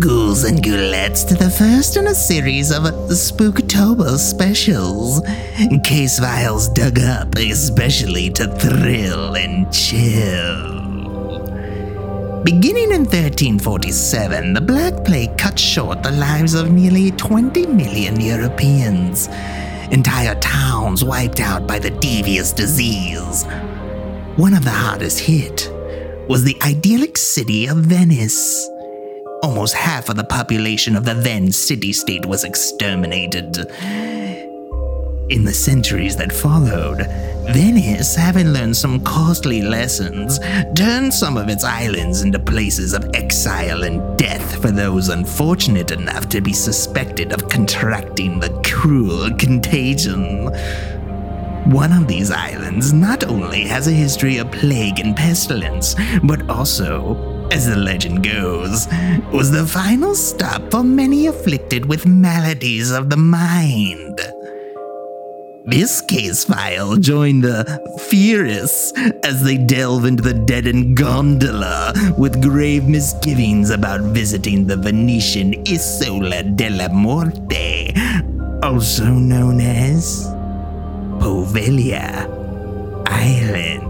ghouls and ghoulettes to the first in a series of Spooktober specials. Case files dug up especially to thrill and chill. Beginning in 1347, the Black Plague cut short the lives of nearly 20 million Europeans. Entire towns wiped out by the devious disease. One of the hardest hit was the idyllic city of Venice. Almost half of the population of the then city state was exterminated. In the centuries that followed, Venice, having learned some costly lessons, turned some of its islands into places of exile and death for those unfortunate enough to be suspected of contracting the cruel contagion. One of these islands not only has a history of plague and pestilence, but also, as the legend goes, was the final stop for many afflicted with maladies of the mind. This case file joined the Furious as they delve into the deadened gondola with grave misgivings about visiting the Venetian Isola della Morte, also known as Poveglia Island.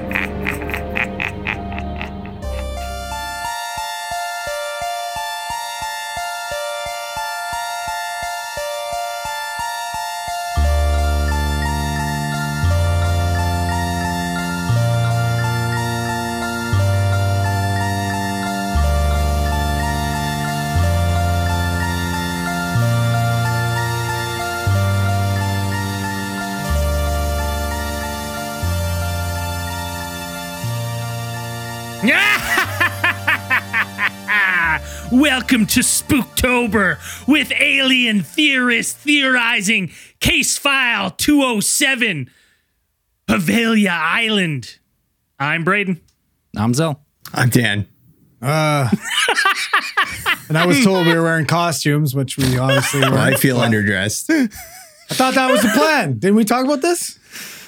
Welcome to Spooktober with alien theorists theorizing case file 207 Poveglia Island. I'm Braden. I'm Zell. I'm Dan. Uh, and I was told we were wearing costumes, which we obviously were. I feel underdressed. I thought that was the plan. Didn't we talk about this?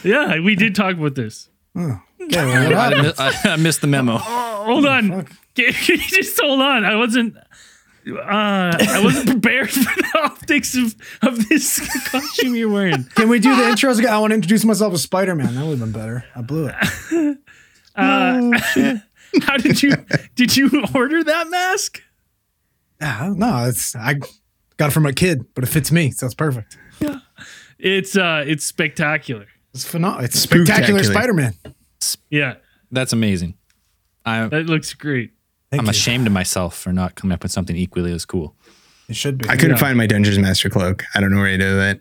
Yeah, we did talk about this. Okay, well, I, I- I missed the memo. Oh, hold on. Can you just hold on? I wasn't. Uh, I wasn't prepared for the optics of, of this costume you're wearing. Can we do the intros again? I want to introduce myself as Spider Man. That would have been better. I blew it. Uh, how did you did you order that mask? Yeah, no, it's I got it from a kid, but it fits me, so it's perfect. Yeah. It's uh, it's spectacular. It's phenomenal. It's spectacular Spider Man. Yeah, That's amazing. I, that looks great. I'm ashamed of myself for not coming up with something equally as cool. It should be. I couldn't Yeah. find my Dungeons Master cloak. I don't know where to do that.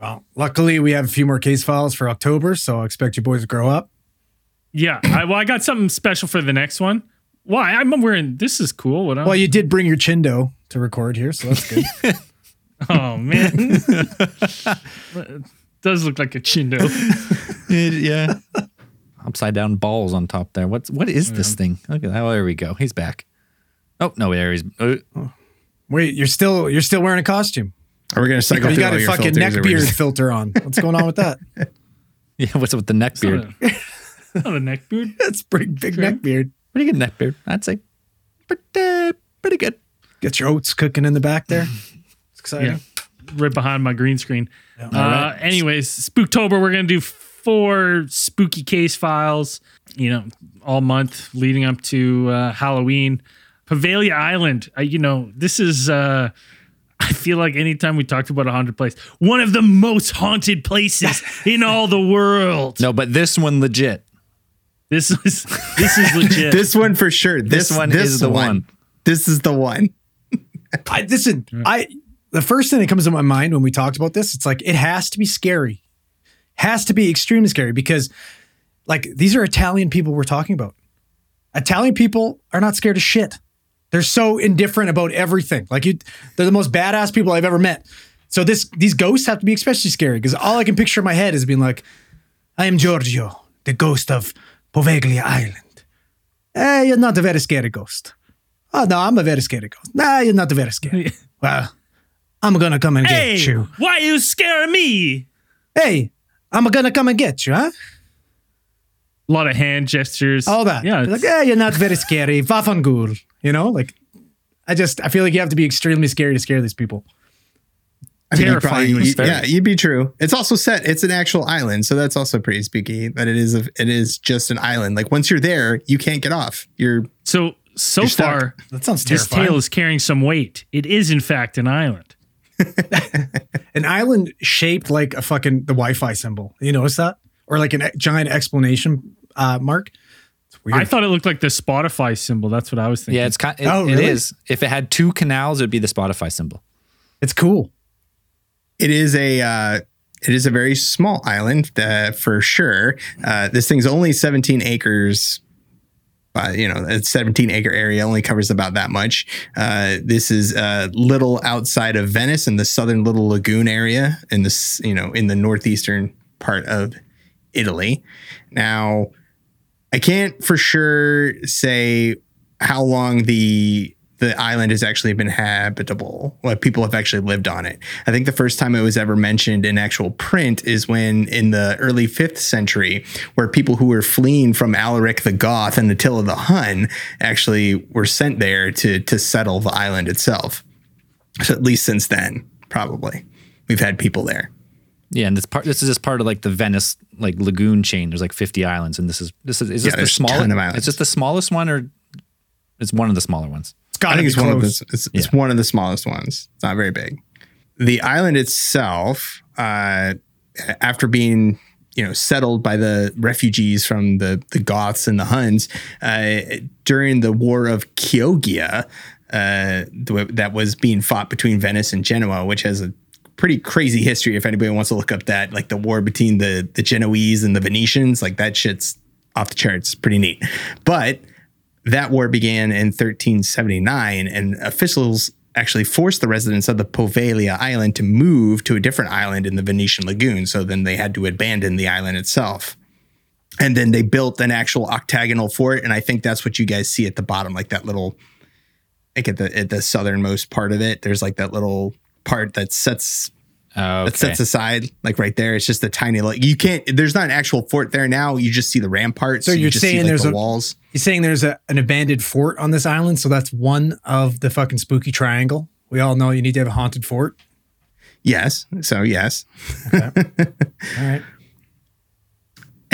Well, luckily, we have a few more case files for October, so I expect you boys to grow up. Yeah, I, well, I got something special for the next one. Why? I'm wearing. This is cool. What? Well, you did bring your Chindo to record here, so that's good. oh man, does look like a chindo. yeah. Upside down balls on top there. What's what is this thing? Look at that. Oh, there we go. He's back. Oh no, there he's. Uh, Wait, you're still you're still wearing a costume. Are we going to cycle You got all a your fucking neck beard just- filter on. What's going on with that? yeah. What's up with the neck beard? Not a neck beard. That's pretty big neck beard. Pretty good neck beard, I'd say. Pretty, pretty good. Get your oats cooking in the back there. It's exciting. Yeah, right behind my green screen. Uh, anyways, Spooktober, we're gonna do four spooky case files. You know, all month leading up to uh, Halloween. Poveglia Island. Uh, you know, this is. Uh, I feel like anytime we talked about a haunted place, one of the most haunted places in all the world. No, but this one legit. This is this is legit. This one for sure. This, This one is the one. This is the one. I listen. I the first thing that comes to my mind when we talked about this, it's like it has to be scary, has to be extremely scary because, like, these are Italian people we're talking about. Italian people are not scared of shit. They're so indifferent about everything. Like you, they're the most badass people I've ever met. So this these ghosts have to be especially scary because all I can picture in my head is being like, I am Giorgio, the ghost of Poveglia Island. Eh, you're not a very scary ghost. Oh no, I'm a very scary ghost. Nah, you're not a very scary. well, I'm gonna come and hey, get you. why you scare me? Hey, I'm gonna come and get you, huh? A lot of hand gestures. All that. Yeah. Like, yeah, you're not very scary. Vafangul. You know, like I just I feel like you have to be extremely scary to scare these people. I mean, you Terrifying probably- was you- yeah, you'd be true. It's also set. It's an actual island, so that's also pretty spooky. That it is. A, it is just an island. Like once you're there, you can't get off. You're So so You're far, That sounds terrifying. this tale is carrying some weight. It is in fact an island. An island shaped like a fucking the Wi-Fi symbol. You notice that? Or like a giant explanation uh, mark. It's weird. I thought it looked like the Spotify symbol. That's what I was thinking. Yeah, it's kind. It, Oh, really? is. If it had two canals, it'd be the Spotify symbol. it's cool. it is a uh, it is a very small island uh, for sure. Uh, this thing's only 17 acres. Uh, you know, a 17 acre area only covers about that much. Uh, this is a little outside of Venice in the southern little lagoon area in this, you know, in the northeastern part of Italy. Now, I can't for sure say how long the the island has actually been habitable. Like people have actually lived on it. I think the first time it was ever mentioned in actual print is when in the early fifth century, where people who were fleeing from Alaric the Goth and Attila the Hun actually were sent there to to settle the island itself. So at least since then, probably we've had people there. Yeah, and this part. This is just part of like the Venice like lagoon chain. There's like 50 islands, and this is this is is Yeah, the smallest? ton of islands. It's just the smallest one, or it's one of the smaller ones. It's got I think it's one of the it's, it's one of the smallest ones. It's not very big. The island itself, uh, after being you know settled by the refugees from the the Goths and the Huns uh, during the War of Chioggia, uh, that was being fought between Venice and Genoa, which has a pretty crazy history. If anybody wants to look up that, like the war between the the Genoese and the Venetians, like that shit's off the charts. Pretty neat, but that war began in 1379, and officials actually forced the residents of the Poveglia island to move to a different island in the Venetian lagoon. So then they had to abandon the island itself. And then they built an actual octagonal fort, and I think that's what you guys see at the bottom, like that little, like at the at the southernmost part of it. There's like that little part that sets Oh, that sets aside, like right there. It's just a tiny, like you can't. There's not an actual fort there now. You just see the ramparts. So you you're just see, saying like, there's the a- walls. You're saying there's a, an abandoned fort on this island, so that's one of the fucking spooky triangle. We all know you need to have a haunted fort. Yes. So yes. All right.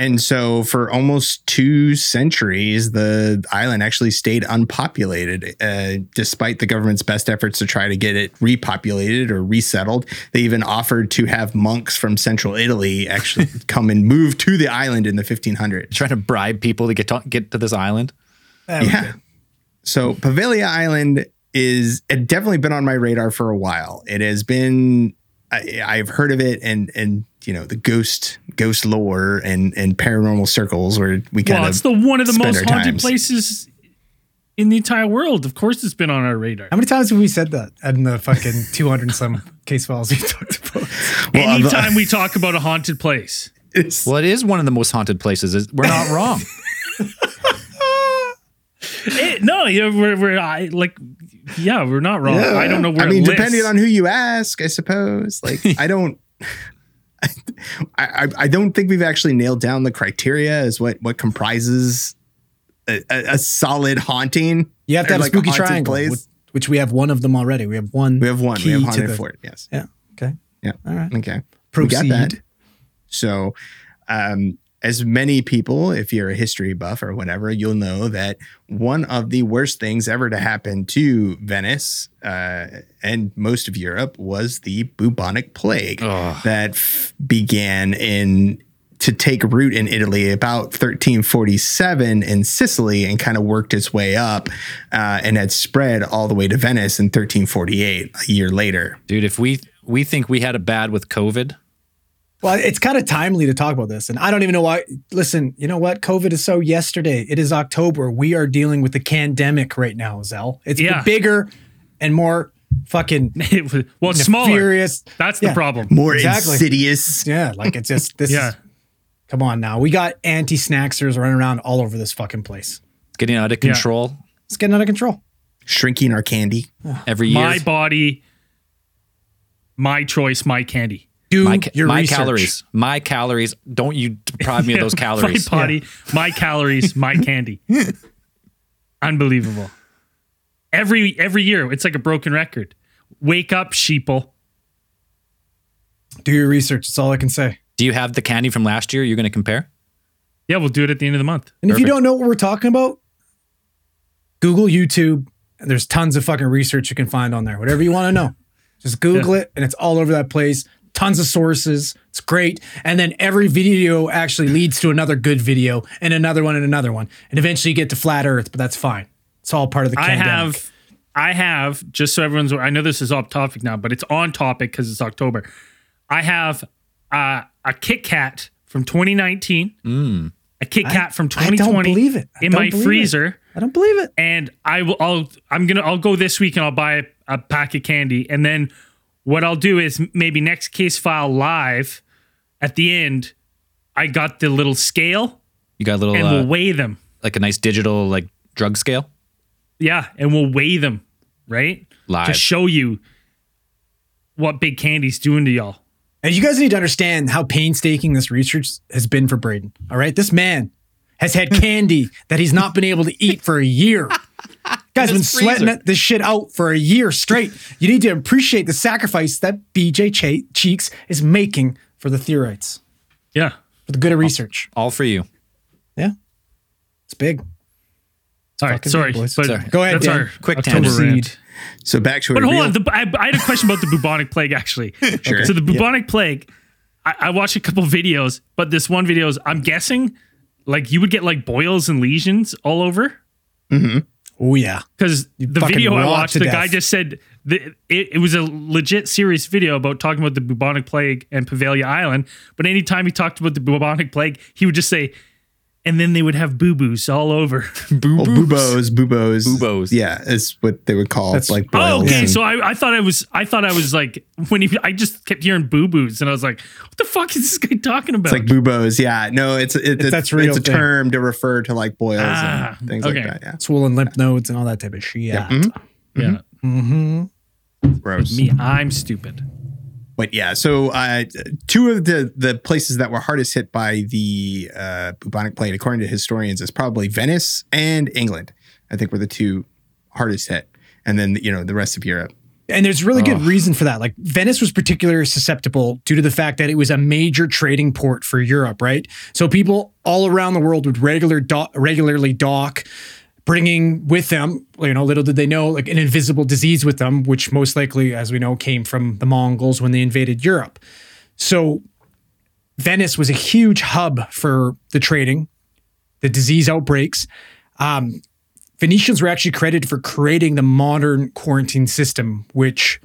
And so for almost two centuries, the island actually stayed unpopulated, uh, despite the government's best efforts to try to get it repopulated or resettled. They even offered to have monks from central Italy actually come and move to the island in the 1500s. Trying to bribe people to get to, get to this island. Yeah. So Poveglia Island is it definitely been on my radar for a while. It has been I, I've heard of it and and you know the ghost ghost lore and and paranormal circles where we kind well, of it's the one of the most haunted times. places in the entire world. Of course, it's been on our radar. How many times have we said that in the fucking 200 and some case files we talked about? Well, I've- Anytime we talk about a haunted place, It's- Well, it is one of the most haunted places. It's- We're not wrong. It- eh, no, yeah, we're, we're I, like, yeah, we're not wrong. I don't know where. I mean, it lists. depending on who you ask, I suppose. Like, I don't. I, I don't think we've actually nailed down the criteria as what what comprises a, a, a solid haunting. You have to have like a spooky haunted triangle, place. which, we have one of them already. We have one. We have one. We have haunted the- fort. Yes. Yeah. Okay. Yeah. All right. Okay. We got Proceed. that. So, um, as many people, if you're a history buff or whatever, you'll know that one of the worst things ever to happen to Venice uh, and most of Europe was the bubonic plague that f- began in to take root in Italy about 1347 in Sicily and kind of worked its way up uh, and had spread all the way to Venice in 1348, a year later. Dude, if we we think we had it bad with COVID, Well, it's kind of timely to talk about this. And I don't even know why. Listen, you know what? COVID is so yesterday. It is October. We are dealing with the pandemic right now, Zell. It's Yeah. bigger and more fucking well, it's smaller. furious. That's the problem. More Exactly. insidious. Yeah, like it's just this. Yeah. is, come on now. We got anti-snacksers running around all over this fucking place. it's getting out of control It's getting out of control. shrinking our candy. every year. My body, my choice, my candy. Do My, your my research. calories. My calories. Don't you deprive me of those calories. My body, my calories, my candy. Unbelievable. Every every year, it's like a broken record. Wake up, sheeple. Do your research. That's all I can say. Do you have the candy from last year? You're going to compare? Yeah, we'll do it at the end of the month. And if you don't know what we're talking about, Google YouTube. And there's tons of fucking research you can find on there. Whatever you want to know, just Google it, and it's all over that place. Tons of sources. It's great. And then every video actually leads to another good video, and another one, and another one, and eventually you get to flat Earth. But that's fine. It's all part of the. I Pandemic. have, I have, just so everyone's, I know this is off topic now, but it's on topic because it's October. I have uh, a Kit Kat from 2019, a Kit Kat from I don't 2020 believe it. I in don't my believe it. freezer. I don't believe it. and I will. I'll. I'm gonna. I'll go this week and I'll buy a, a pack of candy, and then what I'll do is maybe next case file live at the end. I got the little scale, You got a little, and uh, we'll weigh them. like a nice digital like drug scale? Yeah, and we'll weigh them right Live. to show you what Big Candy's doing to y'all. And you guys need to understand how painstaking this research has been for Braden. All right. This man has had candy that he's not been able to eat for a year. Guy's been his sweating freezer. this shit out for a year straight. You need to appreciate the sacrifice that BJ Che- Cheeks is making for the theorites, Yeah, for the good of research. All for you. Yeah. It's big. all right. Sorry, big, boys. but Sorry. Go ahead, That's Dan. our Quick October tangent. rant. So back to But hold real- on, the, I, I had a question about the bubonic plague. Actually, Sure. so the bubonic plague, I, I watched a couple videos, but this one video is, I'm guessing, like you would get like boils and lesions all over mm-hmm. Oh, yeah. because the video I watched, the guy just said that it, it was a legit serious video about talking about the bubonic plague and Poveglia Island. But anytime he talked about the bubonic plague, he would just say, and then they would have boo boos all over. boo Well, boobos, boobos, Boobos. Yeah, is what they would call That's- like. Oh, okay. and- So I, I thought I was I thought I was like when he I just kept hearing boo boos and I was like, what the fuck is this guy talking about? It's like boobos. Yeah, no, it's it, it's, that's real it's a thing. term to refer to like boils Ah, and things okay. like that. Yeah, Swollen lymph nodes and all that type of shit. yeah, Mm-hmm. gross. me, I'm stupid. But yeah, so uh, two of the the places that were hardest hit by the uh, bubonic plague, according to historians, is probably Venice and England. I think were the two hardest hit, and then you know the rest of Europe. And there's really good reason for that. Like Venice was particularly susceptible due to the fact that it was a major trading port for Europe, right? So people all around the world would regular do- regularly dock, bringing with them, you know, little did they know, like an invisible disease with them, which most likely, as we know, came from the Mongols when they invaded Europe. So Venice was a huge hub for the trading, the disease outbreaks. Um, Venetians were actually credited for creating the modern quarantine system, which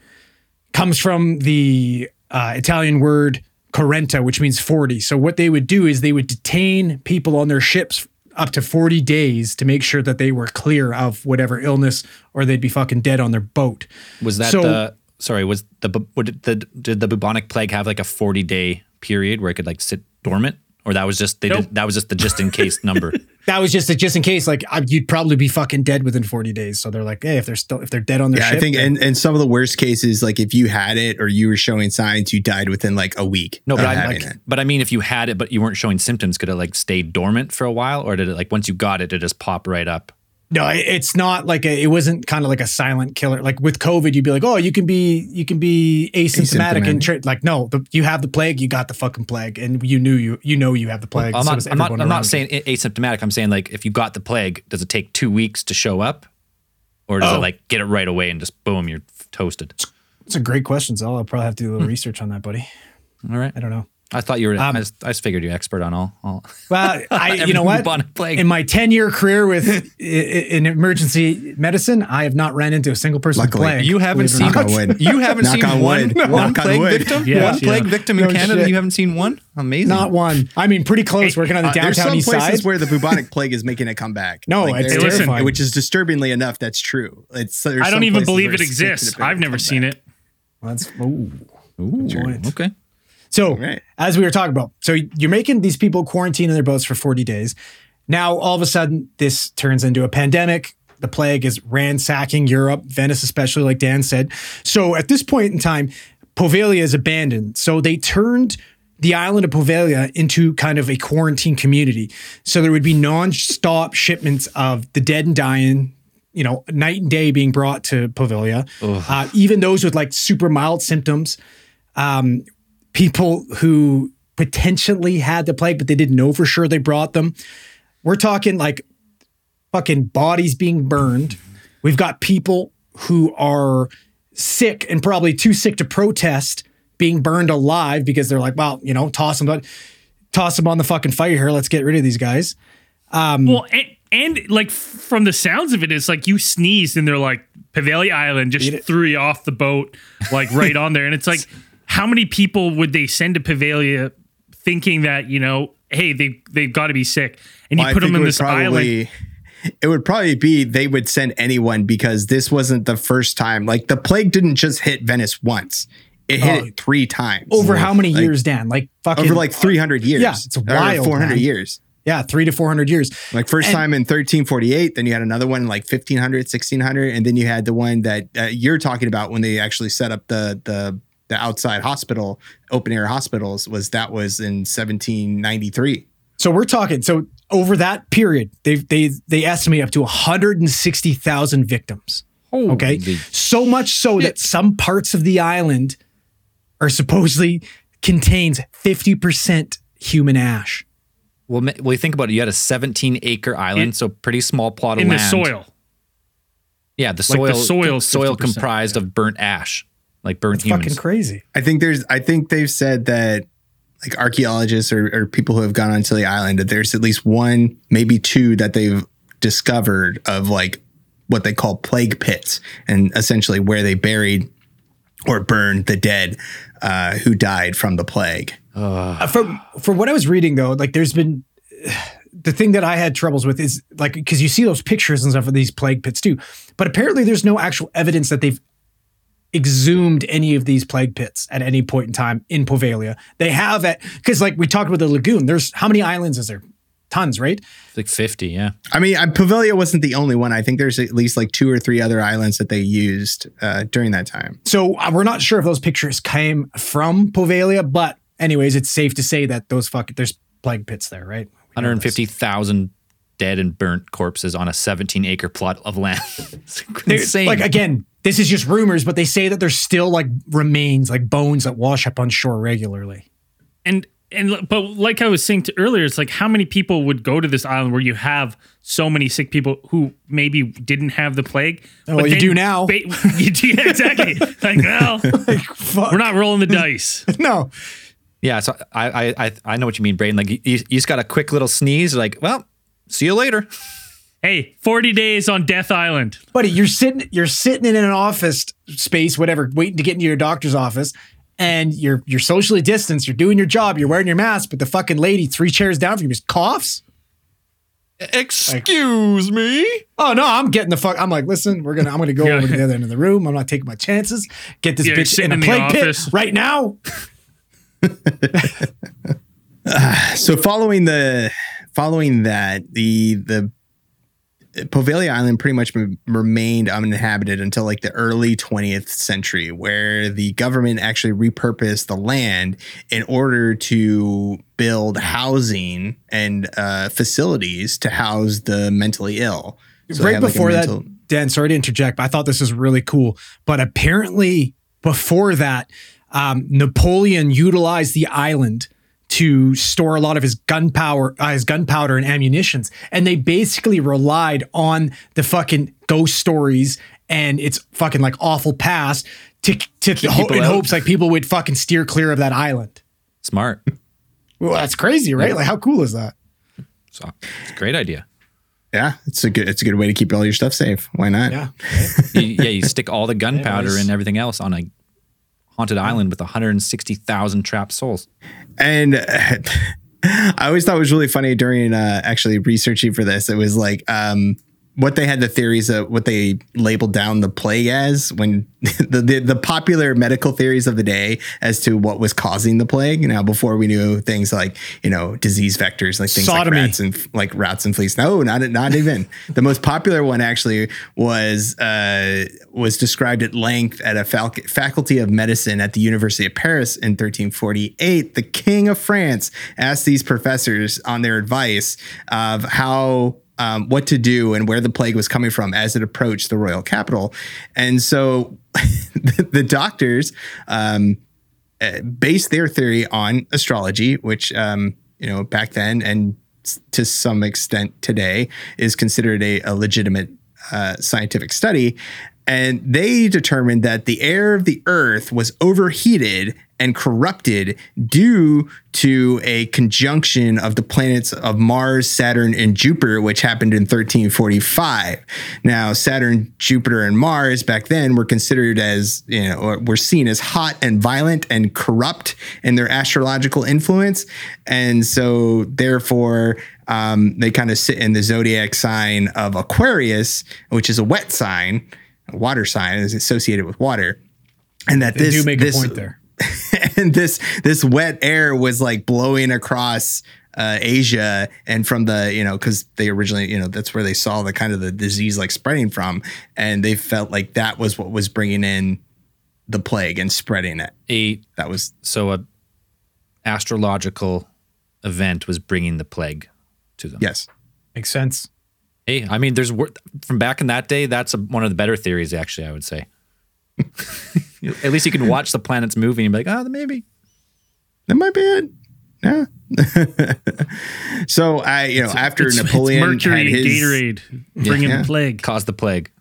comes from the uh, Italian word quaranta, which means 40. So, what they would do is they would detain people on their ships up to 40 days to make sure that they were clear of whatever illness or they'd be fucking dead on their boat. Was that So- the sorry? Was the did the did the bubonic plague have like a forty day period where it could like sit dormant, or that was just they Nope. did that was just the just in case number? That was just a, just in case, like I, you'd probably be fucking dead within 40 days. So they're like, hey, if they're still if they're dead on their Yeah, ship, I think, and and some of the worst cases, like if you had it or you were showing signs, you died within like a week. No, but I having like, it. but I mean, if you had it but you weren't showing symptoms, could it like stay dormant for a while, or did it like once you got it, it just pop right up? No, it's not like a. It wasn't kind of like a silent killer. Like with COVID, you'd be like, oh, you can be you can be asymptomatic and tra- like no, the, you have the plague, you got the fucking plague, and you knew you you know you have the plague. I'm so not. I'm not. I'm not saying asymptomatic. I'm saying like if you got the plague, does it take two weeks to show up, or does Oh. it like get it right away and just boom, you're toasted? It's a great question, Zell. I'll probably have to do a little hmm. research on that, buddy. All right. I don't know. I thought you were. Um, I, just, I just figured you're expert on all. all. Well, I you know what? In my ten year career with i- i- in emergency medicine, I have not ran into a single person with Luckily. plague. You haven't believe it or seen. Knock on. You haven't seen on one, wood. one Knock on plague victim. Yeah, one yeah. plague victim in No Canada. shit. You haven't seen one. Amazing. Not one. I mean, pretty close. working on the Uh, there's downtown some east places side. where the bubonic plague is making a comeback. No, it's there's- terrifying. Which is disturbingly enough, that's true. It's there's I don't even believe it it's making a exists. I've never seen it. That's ooh. Ooh, point. okay. So, Right. as we were talking about, so you're making these people quarantine in their boats for 40 days. Now, all of a sudden, this turns into a pandemic. The plague is ransacking Europe, Venice, especially, like Dan said. So, at this point in time, Poveglia is abandoned. So they turned the island of Poveglia into kind of a quarantine community. So there would be non-stop shipments of the dead and dying, you know, night and day being brought to Poveglia. Uh, even those with like super mild symptoms, um, people who potentially had the plague, but they didn't know for sure they brought them. We're talking like fucking bodies being burned. We've got people who are sick and probably too sick to protest being burned alive because they're like, well, you know, toss them, toss them on the fucking fire here. Let's get rid of these guys. Um, well, and, and like from the sounds of it, it's like you sneezed and they're like Poveglia Island just threw you off the boat, like right on there. And it's like, how many people would they send to Poveglia thinking that you know, hey, they they've got to be sick, and you Well, I put them in it would this island. It would probably be they would send anyone because this wasn't the first time. Like the plague didn't just hit Venice once; it hit Oh. it three times Over how many Like, years, Dan? Like fucking Over like three hundred years. Yeah, it's Or wild, Four hundred years. yeah, three to four hundred years. Like first And- time in 1348, then you had another one in like 1500, 1600, and then you had the one that uh, you're talking about when they actually set up the the the outside hospital, open air hospitals. Was that was in 1793? So we're talking. So over that period, they they they estimate up to 160,000 victims. Okay, so much so that some parts of the island are supposedly contains 50% human ash. Well, ma- well, you think about it. You had a 17 acre island, In- so pretty small plot of in the land. soil. Yeah, the Like soil. the soil's soil 50%, comprised of burnt ash, like burnt Fucking humans. crazy. I think there's. I think they've said that like archaeologists or, or people who have gone onto the island that there's at least one, maybe two that they've discovered of like what they call plague pits, and essentially where they buried or burned the dead uh, who died from the plague. Uh, from from what I was reading though, like there's been the thing that I had troubles with is like because you see those pictures and stuff of these plague pits too, but apparently there's no actual evidence that they've exhumed any of these plague pits at any point in time in Poveglia. They have at because like we talked about the lagoon. There's how many islands is there? Tons, right? like 50, yeah. I mean, uh, Poveglia wasn't the only one. I think there's at least like two or three other islands that they used uh, during that time. So uh, we're not sure if those pictures came from Poveglia, but anyways, it's safe to say that those fuck there's plague pits there, right? We know this. 150,000 dead and burnt corpses on a 17 acre plot of land. it's insane. Like again, this is just rumors, but they say that there's still like remains, like bones that wash up on shore regularly. and and but like I was saying to earlier, it's like how many people would go to this island where you have so many sick people who maybe didn't have the plague. Oh, well, you do now. ba- you do yeah, exactly. like, well, Fuck. we're not rolling the dice. no. yeah, so I, I I I know what you mean, Braden. Like you, you just got a quick little sneeze, like, well, see you later. Hey, forty days on Death Island. Buddy, you're sitting you're sitting in an office space, whatever, waiting to get into your doctor's office, and you're you're socially distanced, you're doing your job, you're wearing your mask, but the fucking lady three chairs down from you just coughs. Excuse me. Oh no, I'm getting the fuck. I'm like, listen, we're gonna I'm gonna go Yeah. over to the other end of the room. I'm not taking my chances. Get this Yeah, you're bitch in a in the plague pit right now. Ah, so following the following that, the the Poveglia Island pretty much re- remained uninhabited until like the early 20th century, where the government actually repurposed the land in order to build housing and uh, facilities to house the mentally ill. So right like, before mental- that, Dan, sorry to interject, but I thought this was really cool. But apparently, before that, um, Napoleon utilized the island to store a lot of his gunpowder, uh, his gunpowder and ammunitions, and they basically relied on the fucking ghost stories and its fucking like awful past to to ho- in out. hopes like people would fucking steer clear of that island. Smart. Well, that's crazy, right? Like, how cool is that? So it's a great idea. yeah, it's a good it's a good way to keep all your stuff safe. Why not? Yeah. You- yeah, you stick all the gunpowder Anyways. and everything else on a haunted island with 160,000 trapped souls. And uh, I always thought it was really funny during uh, actually researching for this. It was like um, what they had the theories of what they labeled down the plague as when the, the the popular medical theories of the day as to what was causing the plague. Now, before we knew things like you know disease vectors, like things Sodomy. like rats and like rats and fleas. No, not not even. the most popular one actually was uh, was described at length at a fal- faculty of medicine at the University of Paris in 1348. The King of France asked these professors on their advice of how um, what to do and where the plague was coming from as it approached the royal capital. And so the, the doctors um, uh, based their theory on astrology, which, um, you know, back then and to some extent today is considered a, a legitimate uh, scientific study. And they determined that the air of the earth was overheated and corrupted due to a conjunction of the planets of Mars, Saturn, and Jupiter, which happened in 1345. Now, Saturn, Jupiter, and Mars back then were considered as, you know, were seen as hot and violent and corrupt in their astrological influence. And so, therefore, um, they kind of sit in the zodiac sign of Aquarius, which is a wet sign, a water sign, is associated with water. And that They this, do make this, a point there. and this this wet air was like blowing across uh, Asia and from the you know because they originally you know that's where they saw the kind of the disease like spreading from and they felt like that was what was bringing in the plague and spreading it. A That was so a astrological event was bringing the plague to them. yes. Makes sense. Hey, I mean, there's from back in that day. That's a, one of the better theories, actually. I would say. At least you can watch the planets moving and be like, oh, maybe. That might be it. Yeah. so I you know after It's- it's Napoleon Mercury had his, Gatorade bringing Yeah. the plague. Cause the plague.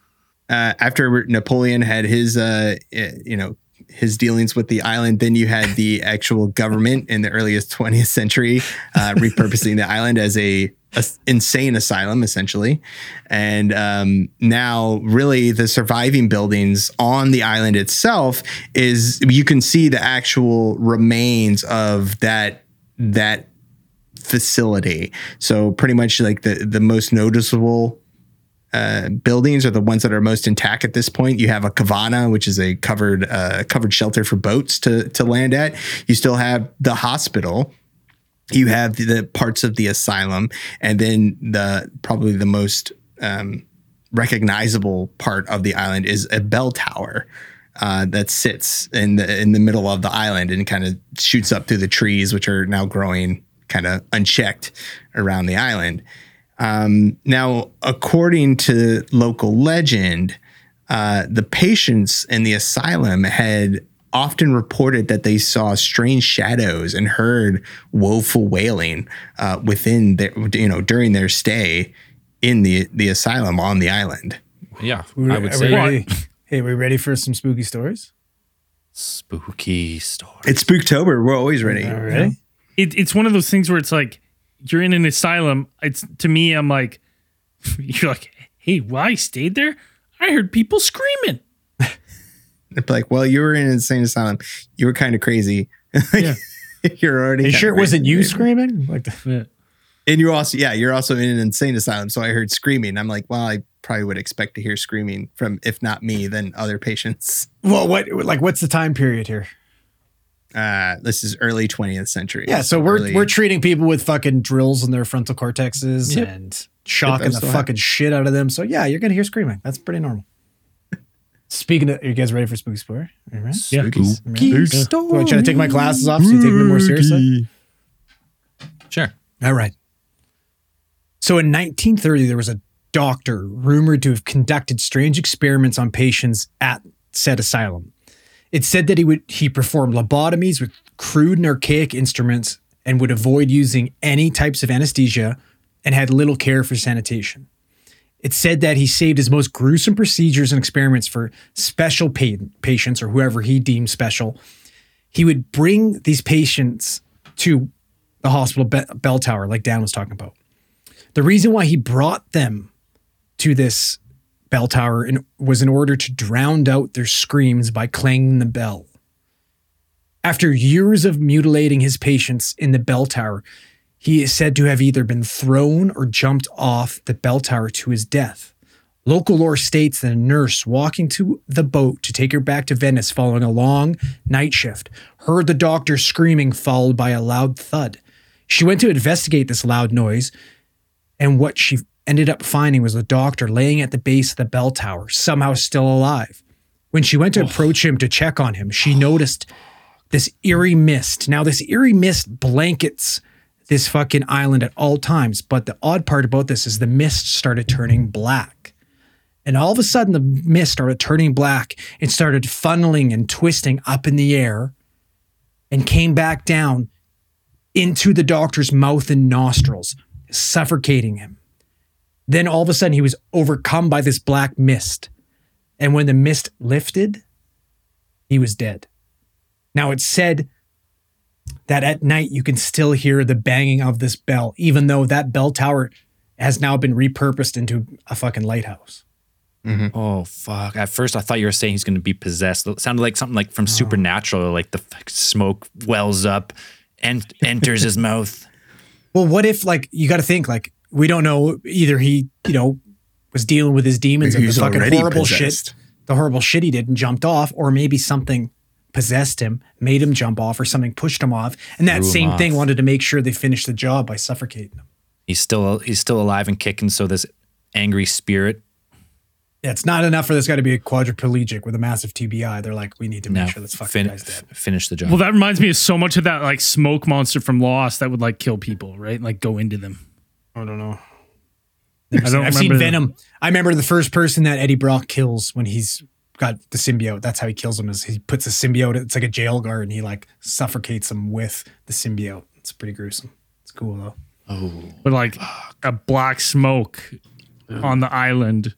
uh, after Napoleon had his, uh, eh, you know, his dealings with the island, then you had the actual government in the earliest 20th century uh, repurposing the island as a, insane asylum, essentially. And um, now, really, the surviving buildings on the island itself is you can see the actual remains of that that facility. So pretty much like the the most noticeable uh, buildings are the ones that are most intact at this point. You have a cabana, which is a covered uh, covered shelter for boats to to land at. You still have the hospital. You have the, parts of the asylum, and then the probably the most um, recognizable part of the island is a bell tower. Uh, that sits in the in the middle of the island and kind of shoots up through the trees, which are now growing kind of unchecked around the island. Um, now, according to local legend, uh, the patients in the asylum had often reported that they saw strange shadows and heard woeful wailing uh, within their, you know, during their stay in the the asylum on the island. Yeah, We- I would say ready? Hey, we ready for some spooky stories? spooky story. It's Spooktober. We're always ready. All right. It, it's one of those things where it's like you're in an asylum. It's to me, I'm like, you're like, hey, well, I stayed there. I heard people screaming. They'd be like, well, you were in an insane asylum. You were kind of crazy. Yeah. you're already. Are you kinda sure it wasn't you screaming? Like, the, Yeah. And you're also, yeah, you're also in an insane asylum. So I heard screaming. I'm like, well, I probably would expect to hear screaming from, if not me, then other patients. well, what like what's the time period here? Uh, this is early 20th century. Yeah, so we're early- we're treating people with fucking drills in their frontal cortexes Yep. and shocking the still fucking shit out of them. So yeah, you're gonna hear screaming. That's pretty normal. Speaking of, are you guys ready for spooky story? Are you ready? Yeah. Spooky So I'm trying to take my glasses off so you take me more seriously. Sure. All right. So in 1930, there was a doctor rumored to have conducted strange experiments on patients at said asylum. It said that he would he performed lobotomies with crude and archaic instruments and would avoid using any types of anesthesia and had little care for sanitation. It said that he saved his most gruesome procedures and experiments for special pa- patients or whoever he deemed special. He would bring these patients to the hospital be- bell tower, like Dan was talking about. The reason why he brought them to this bell tower in, was in order to drown out their screams by clanging the bell. After years of mutilating his patients in the bell tower, he is said to have either been thrown or jumped off the bell tower to his death. Local lore states that a nurse walking to the boat to take her back to Venice following a long night shift heard the doctor screaming, followed by a loud thud. She went to investigate this loud noise, and what she ended up finding was the doctor laying at the base of the bell tower, somehow still alive. When she went to approach him to check on him, she noticed this eerie mist. Now, this eerie mist blankets this fucking island at all times, but the odd part about this is the mist started turning black. And all of a sudden, the mist started turning black and started funneling and twisting up in the air and came back down into the doctor's mouth and nostrils, suffocating him. Then all of a sudden, he was overcome by this black mist. And when the mist lifted, he was dead. Now, it said that at night you can still hear the banging of this bell, even though that bell tower has now been repurposed into a fucking lighthouse. Mm-hmm. Oh fuck! At first, I thought you were saying he's going to be possessed. It sounded like something like from Supernatural, like the smoke wells up and enters his mouth. Well, what if, like, you got to think, like, we don't know either he, you know, was dealing with his demons Maybe and the fucking horrible possessed. shit, the horrible shit he did and jumped off, or maybe something possessed him, made him jump off, or something pushed him off. And that Threw same thing wanted to make sure they finished the job by suffocating him. He's still he's still alive and kicking. So this angry spirit. Yeah, it's not enough for this guy to be a quadriplegic with a massive TBI. They're like, we need to make Now sure this fucking fin- guy's dead. finish the job. Well, that reminds me of so much of that like smoke monster from Lost that would like kill people, right? Like go into them. I don't know. I don't I've seen remember the- Venom. I remember the first person that Eddie Brock kills when he's got the symbiote. That's how he kills him. Is he puts a symbiote? It's like a jail guard, and he like suffocates him with the symbiote. It's pretty gruesome. It's cool though. Oh, but like a black smoke on the island,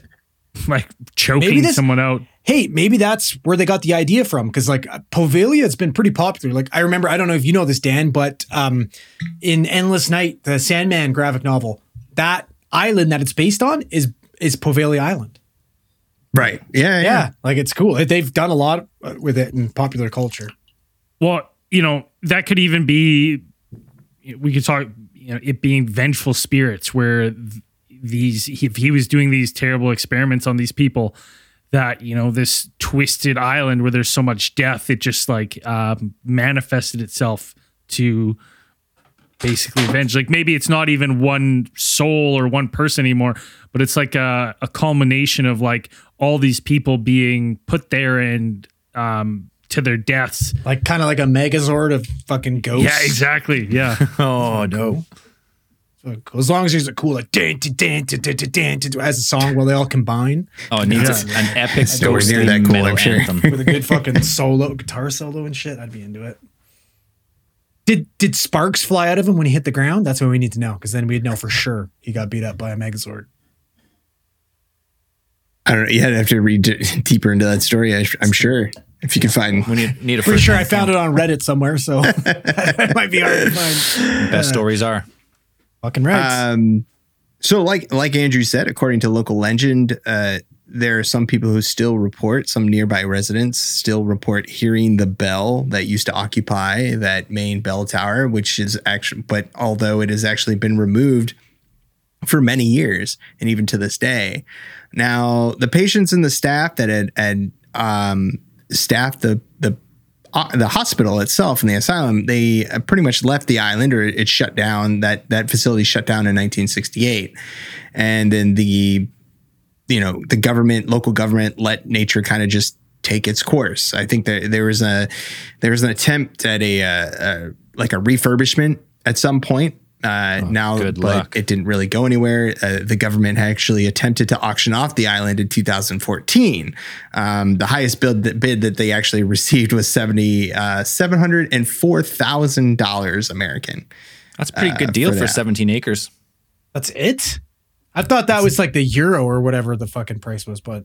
like choking this- someone out. Hey, maybe that's where they got the idea from. Because like Poveglia, it's been pretty popular. Like I remember, I don't know if you know this, Dan, but um, in Endless Night, the Sandman graphic novel, that island that it's based on is is Poveglia Island. Right. Yeah. Yeah. Yeah, like it's cool. They've done a lot with it in popular culture. Well, you know, that could even be we could talk you know it being vengeful spirits where these if he was doing these terrible experiments on these people that you know this twisted island where there's so much death it just like um, manifested itself to basically avenge like maybe it's not even one soul or one person anymore but it's like a, a culmination of like all these people being put there and um to their deaths Like kind of like a Megazord of fucking ghosts. yeah, exactly. Yeah. oh no! As long as there's a cool like dan, as a song while they all combine Oh, it needs Yeah. an epic Nowhere ghostly near that cool, metal I'm sure. anthem. with a good fucking solo guitar solo and shit. I'd be into it. Did did sparks fly out of him when he hit the ground? That's what we need to know because then we'd know for sure he got beat up by a Megazord. I don't know. You have to read d- deeper into that story. I, I'm sure if you can find. We need, need a Pretty first sure I found it on Reddit somewhere, so it might be hard to find. Best stories are. Fucking right. Um, so like like Andrew said, according to local legend, uh, there are some people who still report, some nearby residents still report hearing the bell that used to occupy that main bell tower, which is actually, but although it has actually been removed for many years and even to this day. Now, the patients and the staff that had, had um, staffed the the uh, the hospital itself and the asylum, they uh, pretty much left the island or it shut down. That that facility shut down in 1968, and then the you know the government, local government, let nature kind of just take its course. I think there there was a there was an attempt at a, uh, uh like a refurbishment at some point. Uh, now, good but luck. it didn't really go anywhere. Uh, the government had actually attempted to auction off the island in 2014. Um, the highest bid that, bid that they actually received was seventy uh, seven hundred and four thousand dollars American. That's a pretty good deal for for, 17 acres. That's it. I thought that was like the euro or whatever the fucking price was, but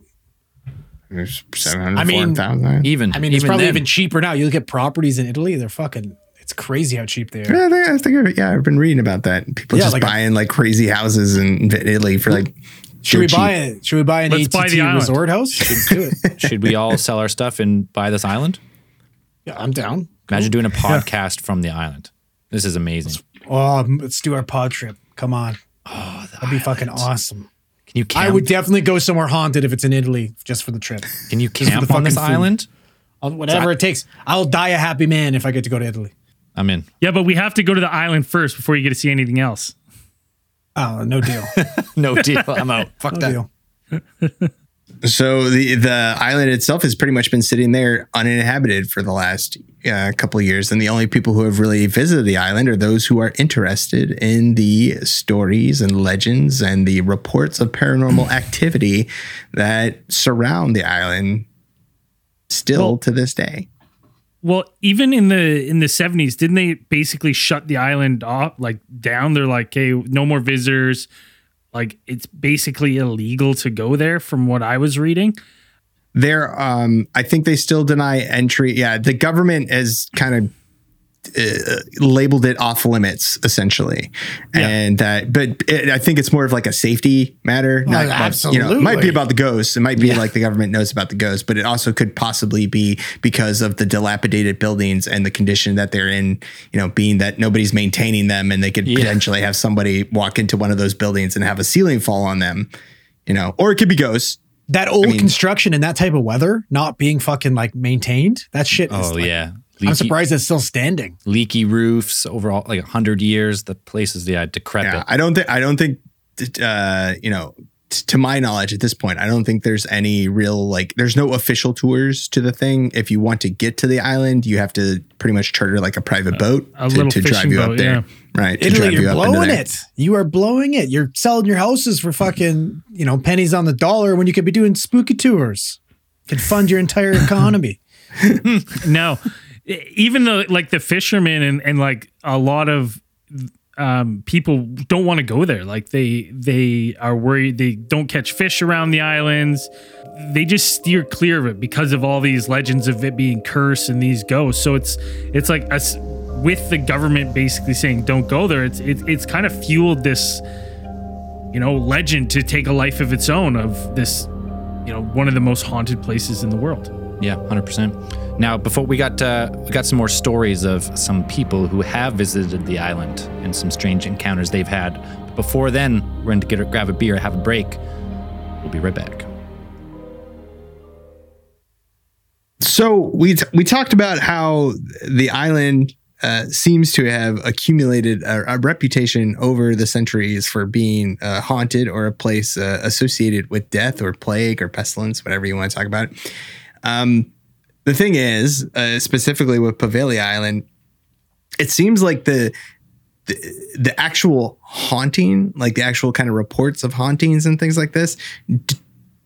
Seven I hundred mean. Even I mean, it's even probably then. even cheaper now. You look at properties in Italy; they're fucking. It's crazy how cheap they are. Yeah, I think, I think I've- yeah, I've been reading about that. People Yeah, just like a- buying like crazy houses in Italy for like. Should we dirt buy it? Should we buy an Let's ATT buy the resort house? Let's do it. Should we all sell our stuff and buy this island? Yeah, I'm down. Imagine doing a podcast from the island. This is amazing. Oh, let's do our pod trip. Come on. Oh, that'd be fucking awesome. Can Can you camp? I would definitely go somewhere haunted if it's in Italy just for the trip. Can you for camp the on this fucking food. island? I'll- whatever it takes. I'll die a happy man if I get to go to Italy. I'm in. Yeah, but we have to go to the island first before you get to see anything else. Oh, no deal. No deal. I'm out. Fuck No that. deal. So the the island itself has pretty much been sitting there uninhabited for the last uh, couple of years, and the only people who have really visited the island are those who are interested in the stories and legends and the reports of paranormal activity that surround the island. Still Well- to this day, Well, even in the in the seventies, didn't they basically shut the island off, like down? They're like, "Hey, no more visitors." Like it's basically illegal to go there, from what I was reading. They're, um, I think they still deny entry. Yeah, the government has kind of uh, labeled it off limits essentially, and that. But it, I think it's more of like a safety matter. Not, not- you know, it might be about the ghosts. It might be like the government knows about the ghosts, but it also could possibly be because of the dilapidated buildings and the condition that they're in. You know, being that nobody's maintaining them, and they could potentially have somebody walk into one of those buildings and have a ceiling fall on them. You know, or it could be ghosts. That old mean- construction in that type of weather not being fucking like maintained, that shit is Oh like- yeah. I'm surprised it's still standing. leaky roofs overall, like hundred years. The place is yeah decrepit. Yeah, I don't think I don't think uh, you know t- to my knowledge at this point, I don't think there's any real like there's no official tours to the thing. If you want to get to the island, you have to pretty much charter like a private boat a to, to drive fishing you up there. yeah. Right. to Italy, drive you're you up into blowing there. it. You are blowing it. You're selling your houses for fucking, you know, pennies on the dollar when you could be doing spooky tours. Could fund your entire economy. No, even though like the fishermen and, and like a lot of um, people don't want to go there. Like they they are worried they don't catch fish around the islands. They just steer clear of it because of all these legends of it being cursed and these ghosts. So it's it's like us with the government basically saying don't go there. It's it, it's kind of fueled this you know legend to take a life of its own of this you know one of the most haunted places in the world. Yeah, hundred percent. Now, before we got uh, we got some more stories of some people who have visited the island and some strange encounters they've had. But before then, we're going to get a, grab a beer, have a break. We'll be right back. So we t- we talked about how the island uh, seems to have accumulated a, a reputation over the centuries for being uh, haunted or a place uh, associated with death or plague or pestilence, whatever you want to talk about. Um, the thing is, uh, specifically with Poveglia Island, it seems like the the, the actual haunting, like the actual kind of reports of hauntings and things like this, d-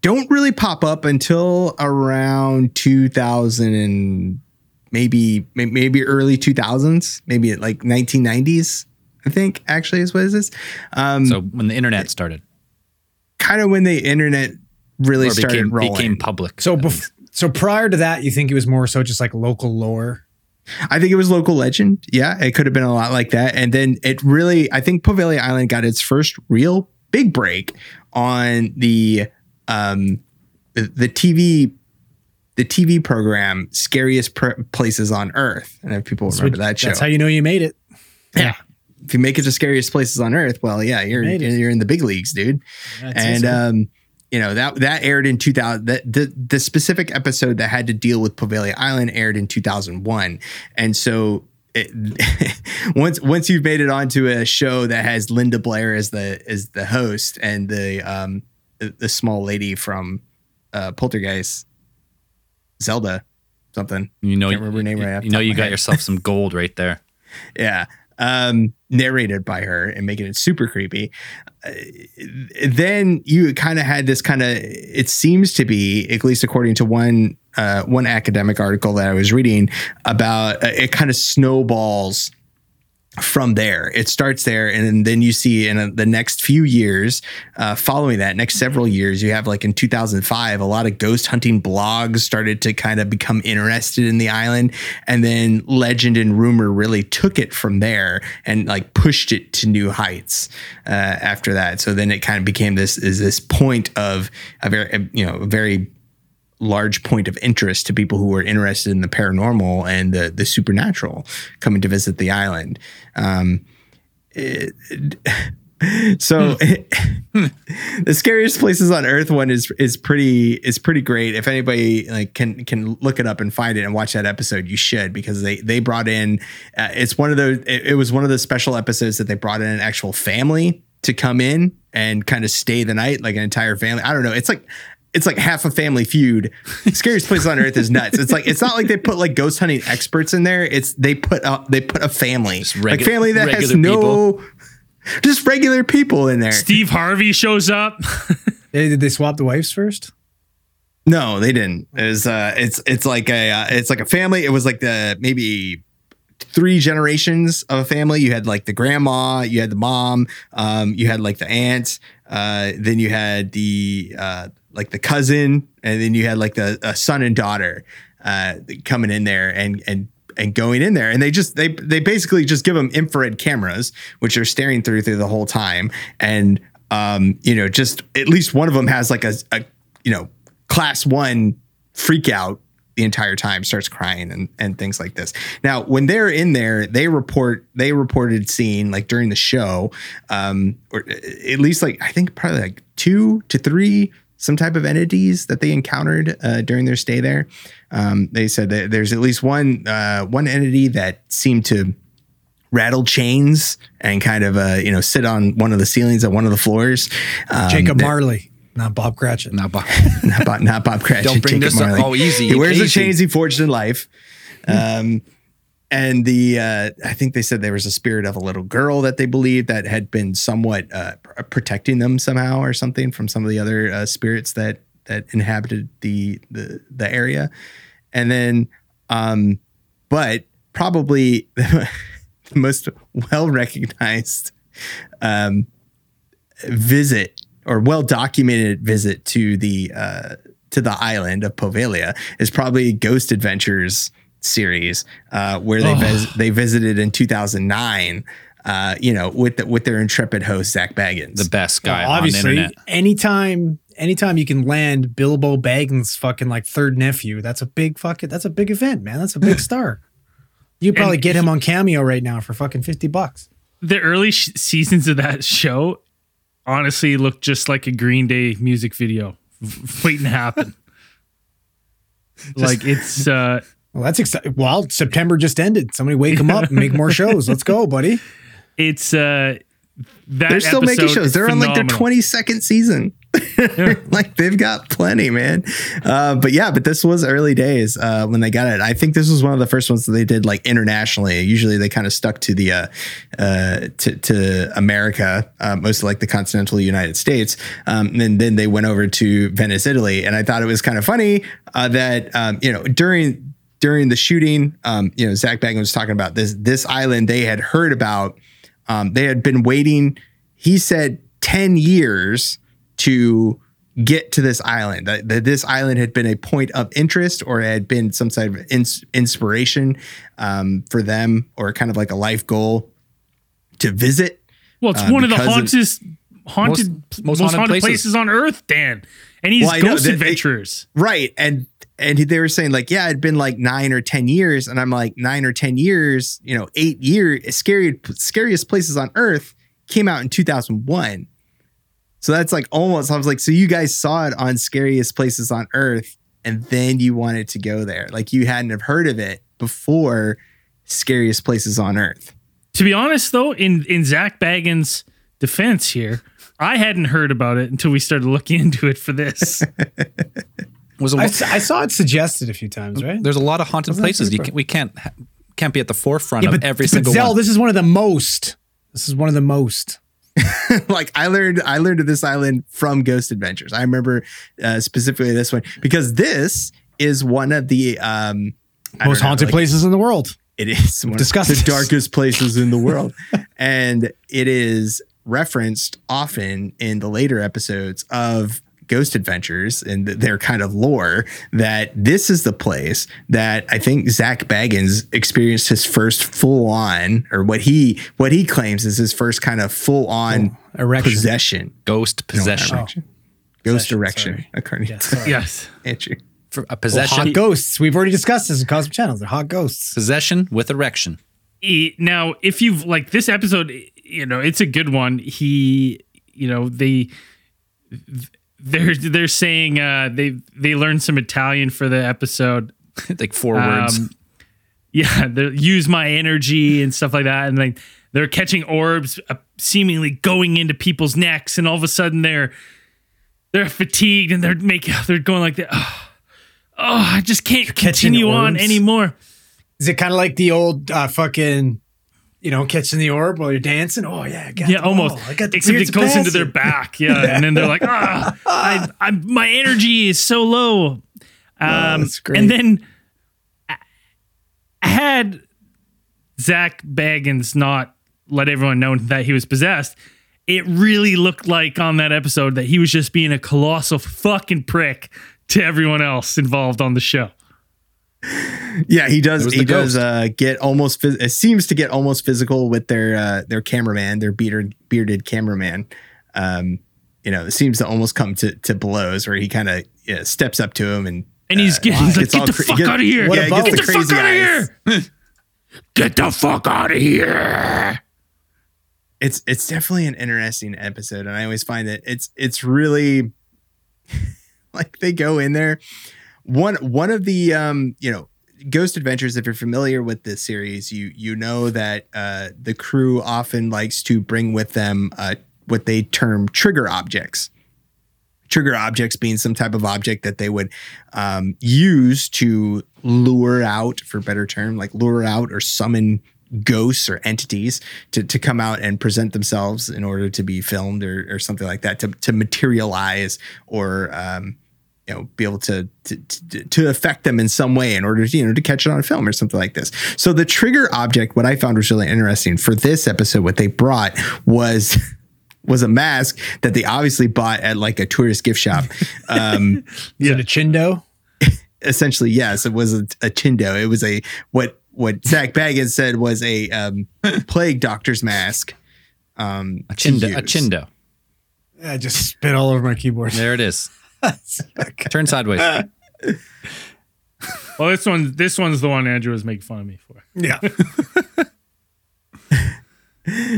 don't really pop up until around 2000 and maybe maybe early 2000s, maybe like 1990s. I think actually is what is this? Um, So when the internet started, kind of when the internet really or started became, rolling. became public. So, bef- so prior to that, you think it was more so just like local lore? I think it was local legend. Yeah, it could have been a lot like that. And then it really, I think Poveglia Island got its first real big break on the um the, the TV the TV program Scariest Pr- Places on Earth. And if people remember that show, That's how you know you made it. yeah. If you make it to scariest places on earth, well, yeah, you're you're in the big leagues, dude. That's and it. um, you know that that aired in 2000. That the the specific episode that had to deal with Poveglia Island aired in 2001, and so. It, once once you've made it onto a show that has Linda Blair as the as the host and the um the, the small lady from uh, Poltergeist, Zelda, something you know, Can't remember her name you, right you know, you got head. yourself some gold right there. yeah um narrated by her and making it super creepy. Uh, then you kind of had this kind of it seems to be at least according to one uh one academic article that i was reading about uh, it kind of snowballs from there. It starts there and then you see in uh the next few years uh, following that next several years you have like in 2005 a lot of ghost hunting blogs started to kind of become interested in the island and then legend and rumor really took it from there and like pushed it to new heights uh, after that. So then it kind of became this is this point of a very you know very large point of interest to people who are interested in the paranormal and the, the supernatural coming to visit the island. Um, it- So the scariest places on earth one is is pretty is pretty great. If anybody like can can look it up and find it and watch that episode, you should because they they brought in uh, it's one of those it, it was one of the special episodes that they brought in an actual family to come in and kind of stay the night like an entire family. I don't know. It's like it's like half a family feud. Scariest place on earth is nuts. It's like it's not like they put like ghost hunting experts in there. It's they put a, they put a family regu- like family that has regular no just regular people in there. Steve Harvey shows up. Hey, did they swap the wives first? No, they didn't. It was uh it's it's like a uh, it's like a family. It was like the maybe three generations of a family. You had like the grandma, you had the mom, um, you had like the aunt, uh, then you had the uh like the cousin, and then you had like the a son and daughter uh coming in there and and and going in there. And they just they they basically just give them infrared cameras which are staring through through the whole time. And um you know just at least one of them has like a, a you know class one freak out the entire time starts crying and, and things like this. Now when they're in there they report they reported seeing like during the show um or at least like i think probably like two to three some type of entities that they encountered uh, during their stay there um, they said that there's at least one uh, one entity that seemed to rattle chains and kind of uh, you know sit on one of the ceilings at one of the floors um, Jacob that- Marley, not Bob Cratchit. Now, Bob. not Bob, not Bob Cratchit. Don't bring Jacob this up. Oh, easy, He wears the chains he forged in life. Um, and the uh, I think they said there was a spirit of a little girl that they believed that had been somewhat uh, pr- protecting them somehow or something from some of the other uh, spirits that that inhabited the the the area. And then, um, but probably the most well recognized um, visit or well documented visit to the uh, to the island of Poveglia is probably Ghost Adventures series, uh, where they vis- they visited in 2009. Uh, you know, with the, with their intrepid host Zak Bagans. the best guy Well, on the obviously, internet. anytime anytime you can land Bilbo Baggins' fucking like third nephew, that's a big fucking that's a big event, man. That's a big star. You probably And get him on Cameo right now for fucking fifty bucks. the early sh- seasons of that show honestly looked just like a Green Day music video waiting to happen. like it's uh Well, that's exciting. Well, September just ended. Somebody wake him up and make more shows. Let's go, buddy. it's uh that They're still making shows. They're on like their 22nd season. like they've got plenty, man. Uh, but yeah, but this was early days uh, when they got it. I think this was one of the first ones that they did like internationally. Usually they kind of stuck to the uh, uh, to, to America, uh, mostly like the continental United States. Um, and then, then they went over to Venice, Italy, and I thought it was kind of funny uh, that um, you know during during the shooting, um, you know, Zak Bagans was talking about this this island they had heard about. Um, they had been waiting. He said ten years to get to this island. That, that this island had been a point of interest or had been some sort of ins- inspiration um, for them, or kind of like a life goal to visit. Well, it's uh, one of the because of- haunted haunted Most- most, most haunted, haunted places. places. on earth, Dan. And he's Well, I know ghost they- adventurers. Right. And and they were saying like, yeah, it'd been like nine or ten years, and I'm like nine or ten years, you know, eight years. Scary, scariest places on earth came out in 2001. So that's like almost. I was like, so you guys saw it on scariest places on earth, and then you wanted to go there, like you hadn't have heard of it before scariest places on earth. To be honest, though, in in Zak Bagans' defense here, I hadn't heard about it until we started looking into it for this. Was a, I, s- I saw it suggested a few times, right? there's a lot of haunted Wasn't places. You can, we can't can't be at the forefront of every but single Zell, one. this is one of the most. This is one of the most. like I learned I learned of this island from Ghost Adventures. I remember uh, specifically this one because this is one of the um Most know, haunted like, places in the world. It is one Discuss of the this. darkest places in the world, and it is referenced often in the later episodes of Ghost Adventures and their kind of lore that this is the place that I think Zak Bagans experienced his first full on, or what he what he claims is his first kind of full on Oh, possession. Oh. Ghost possession. Erection. Ghost Possession, erection, according Yeah, to yes. Andrew. For a Well, possession. hot ghosts. We've already discussed this in Cosmic Channels. They're hot ghosts. possession with erection. Now, if you've like this episode you know, it's a good one. He, you know, they they're they're saying uh they they learned some Italian for the episode. like four words. Um, yeah, they use my energy and stuff like that, and like they're catching orbs, uh, seemingly going into people's necks, and all of a sudden they're they're fatigued and they're making they're going like that. Oh, oh I just can't catching continue on anymore. Is it kind of like the old uh, fucking, you know, catching the orb while you're dancing? Oh yeah, Yeah, almost. ball. I got Except it goes into their back. Yeah, and then they're like, ah, I, I, my energy is so low. Um, that's great. And then I- had Zak Bagans not let everyone know that he was possessed, it really looked like on that episode that he was just being a colossal fucking prick to everyone else involved on the show. Yeah, he does. He the does uh, get almost. Phys- it seems to get almost physical with their uh, their cameraman, their bearded bearded cameraman. Um, you know, it seems to almost come to, to blows where he kind of you know, steps up to him and And he's, uh, getting, he's like, gets get the cra- fuck get- out of here. Yeah, he about- gets Get the crazy fuck out of here. Get the fuck out of here. It's it's definitely an interesting episode, and I always find that it's it's really like they go in there. One one of the um you know Ghost Adventures. If you're familiar with this series, you you know that uh, the crew often likes to bring with them uh, what they term trigger objects. Trigger objects being some type of object that they would um, use to lure out, for better term, like lure out or summon ghosts or entities to, to come out and present themselves in order to be filmed or, or something like that to, to materialize or um, you know be able to, to to to affect them in some way in order to you know to catch it on film or something like this so the trigger object what i found was really interesting for this episode what they brought was was a mask that they obviously bought at like a tourist gift shop um Is it a chindo? essentially yes it was a, a chindo it was a what what Zak Bagans said was a um plague doctor's mask um A chindo. A chindo. I just spit all over my keyboard. There it is. Turn sideways. Well, this one, this one's the one Andrew was making fun of me for. Yeah.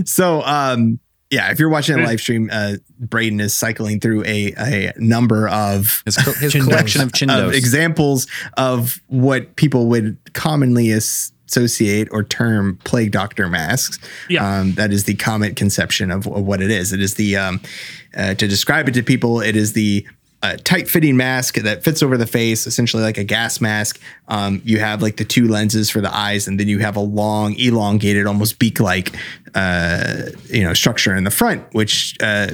So, um, yeah, if you're watching a live stream, uh, Braden is cycling through a, a number of, His, co- his collection of of examples of what people would commonly associate or term plague doctor masks. Yeah. Um, that is the common conception of, of what it is. It is the, um, uh, to describe it to people, it is the uh, tight fitting mask that fits over the face, essentially like a gas mask. Um, you have like the two lenses for the eyes, and then you have a long, elongated, almost beak like, uh, you know, structure in the front, which, uh,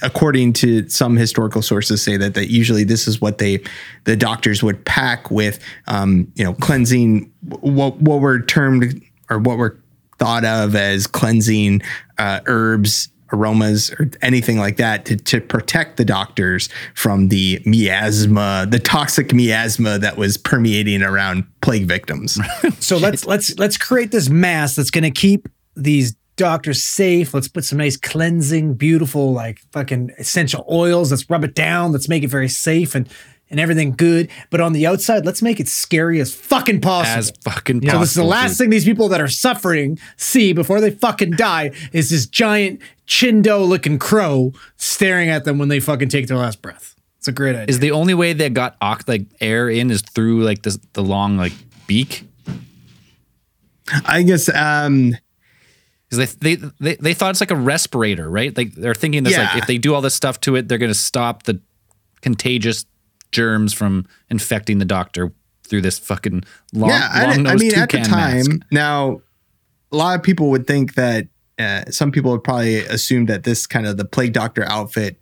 according to some historical sources, say that that usually this is what they, the doctors would pack with, um, you know, cleansing what what were termed or what were thought of as cleansing uh, herbs aromas or anything like that to, to protect the doctors from the miasma the toxic miasma that was permeating around plague victims So let's let's let's create this mask that's gonna keep these doctors safe. Let's put some nice cleansing, beautiful, like fucking essential oils. Let's rub it down. Let's make it very safe and and everything good. But on the outside, let's make it scary as fucking possible. as fucking so possible. this is the last dude. thing these people that are suffering see before they fucking die is this giant chindo looking crow staring at them when they fucking take their last breath. It's a great idea. Is the only way they got like air in is through like this the long like beak? i guess um Because they, they they they thought it's like a respirator, right? Like they're thinking this like if they do all this stuff to it, they're going to stop the contagious germs from infecting the doctor through this fucking long, yeah I, long I nosed mean at the time mask. now a lot of people would think that uh, some people would probably assume that this kind of the plague doctor outfit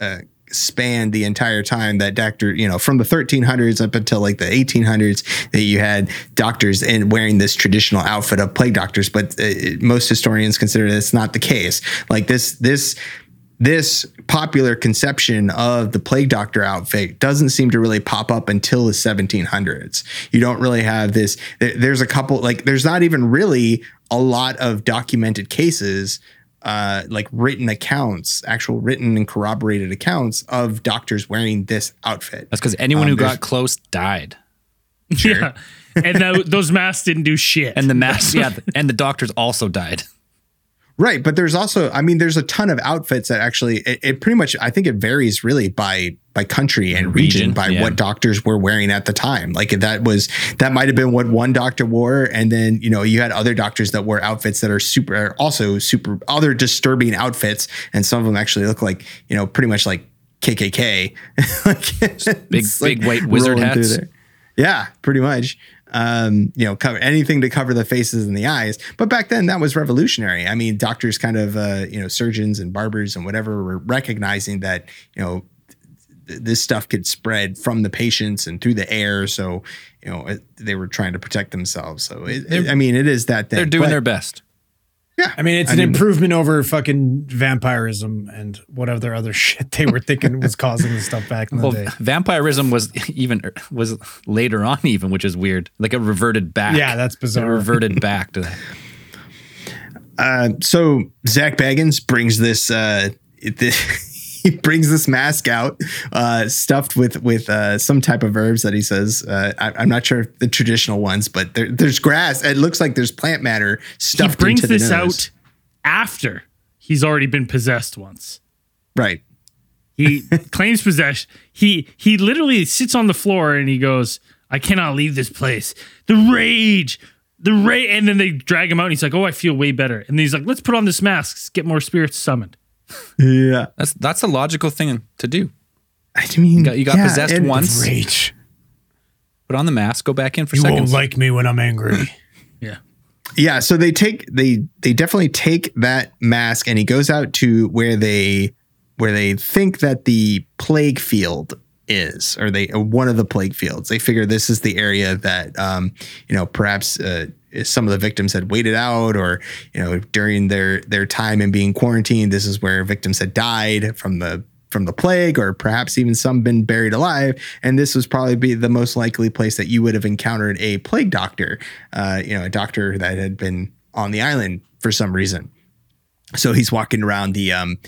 uh, spanned the entire time that doctor you know from the 1300s up until like the 1800s that you had doctors in wearing this traditional outfit of plague doctors but uh, most historians consider that's not the case like this this this popular conception of the plague doctor outfit doesn't seem to really pop up until the 1700s. You don't really have this. There's a couple, like, there's not even really a lot of documented cases, uh, like written accounts, actual written and corroborated accounts of doctors wearing this outfit. That's because anyone Um, who got close died, Yeah. And tho- those masks didn't do shit. and the masks, yeah, and the doctors also died. Right, but there's also, I mean, there's a ton of outfits that actually, it, it pretty much, I think it varies really by by country and region, Region, by yeah. what doctors were wearing at the time. Like that was that might have been what one doctor wore, and then you know you had other doctors that wore outfits that are super, are also super other disturbing outfits, and some of them actually look like you know pretty much like KKK, like, Big- it's big white wizard hats. Yeah, pretty much. Um, you know, cover anything to cover the faces and the eyes. But back then, that was revolutionary. I mean, doctors, kind of, uh, you know, surgeons and barbers and whatever were recognizing that, you know, th- this stuff could spread from the patients and through the air. So, you know, it, they were trying to protect themselves. So, it, it- I mean, it is that thing. They're doing But- their best. Yeah, I mean, it's I an mean- improvement over fucking vampirism and whatever other shit they were thinking was causing the stuff back in the Well, day. vampirism was even was later on, even which is weird. Like it reverted back. Yeah, that's It bizarre. reverted back to that. Uh, so Zak Bagans brings this. Uh, it, he brings this mask out, uh, stuffed with with uh, some type of herbs that he says. Uh, I, I'm not sure if the traditional ones, but there, there's grass. It looks like there's plant matter He stuffed brings into the he this nose. out after he's already been possessed once. Right. He claims possession. He he literally sits on the floor and he goes, "I cannot leave this place. The rage, the rage." And then they drag him out. and He's like, "Oh, I feel way better." And he's like, "Let's put on this mask. Get more spirits summoned." Yeah. That's that's a logical thing to do. I mean, you got- you got yeah, possessed once. Rage. Put on the mask, go back in for You won't like me when I'm angry. Yeah. Yeah, so they take they they definitely take that mask and he goes out to where they where they think that the plague field is or they one of the plague fields. They figure this is the area that um you know perhaps uh, some of the victims had waited out or you know during their their time in being quarantined this is where victims had died from the from the plague or perhaps even some been buried alive and this was probably be the most likely place that you would have encountered a plague doctor uh, you know a doctor that had been on the island for some reason so he's walking around the um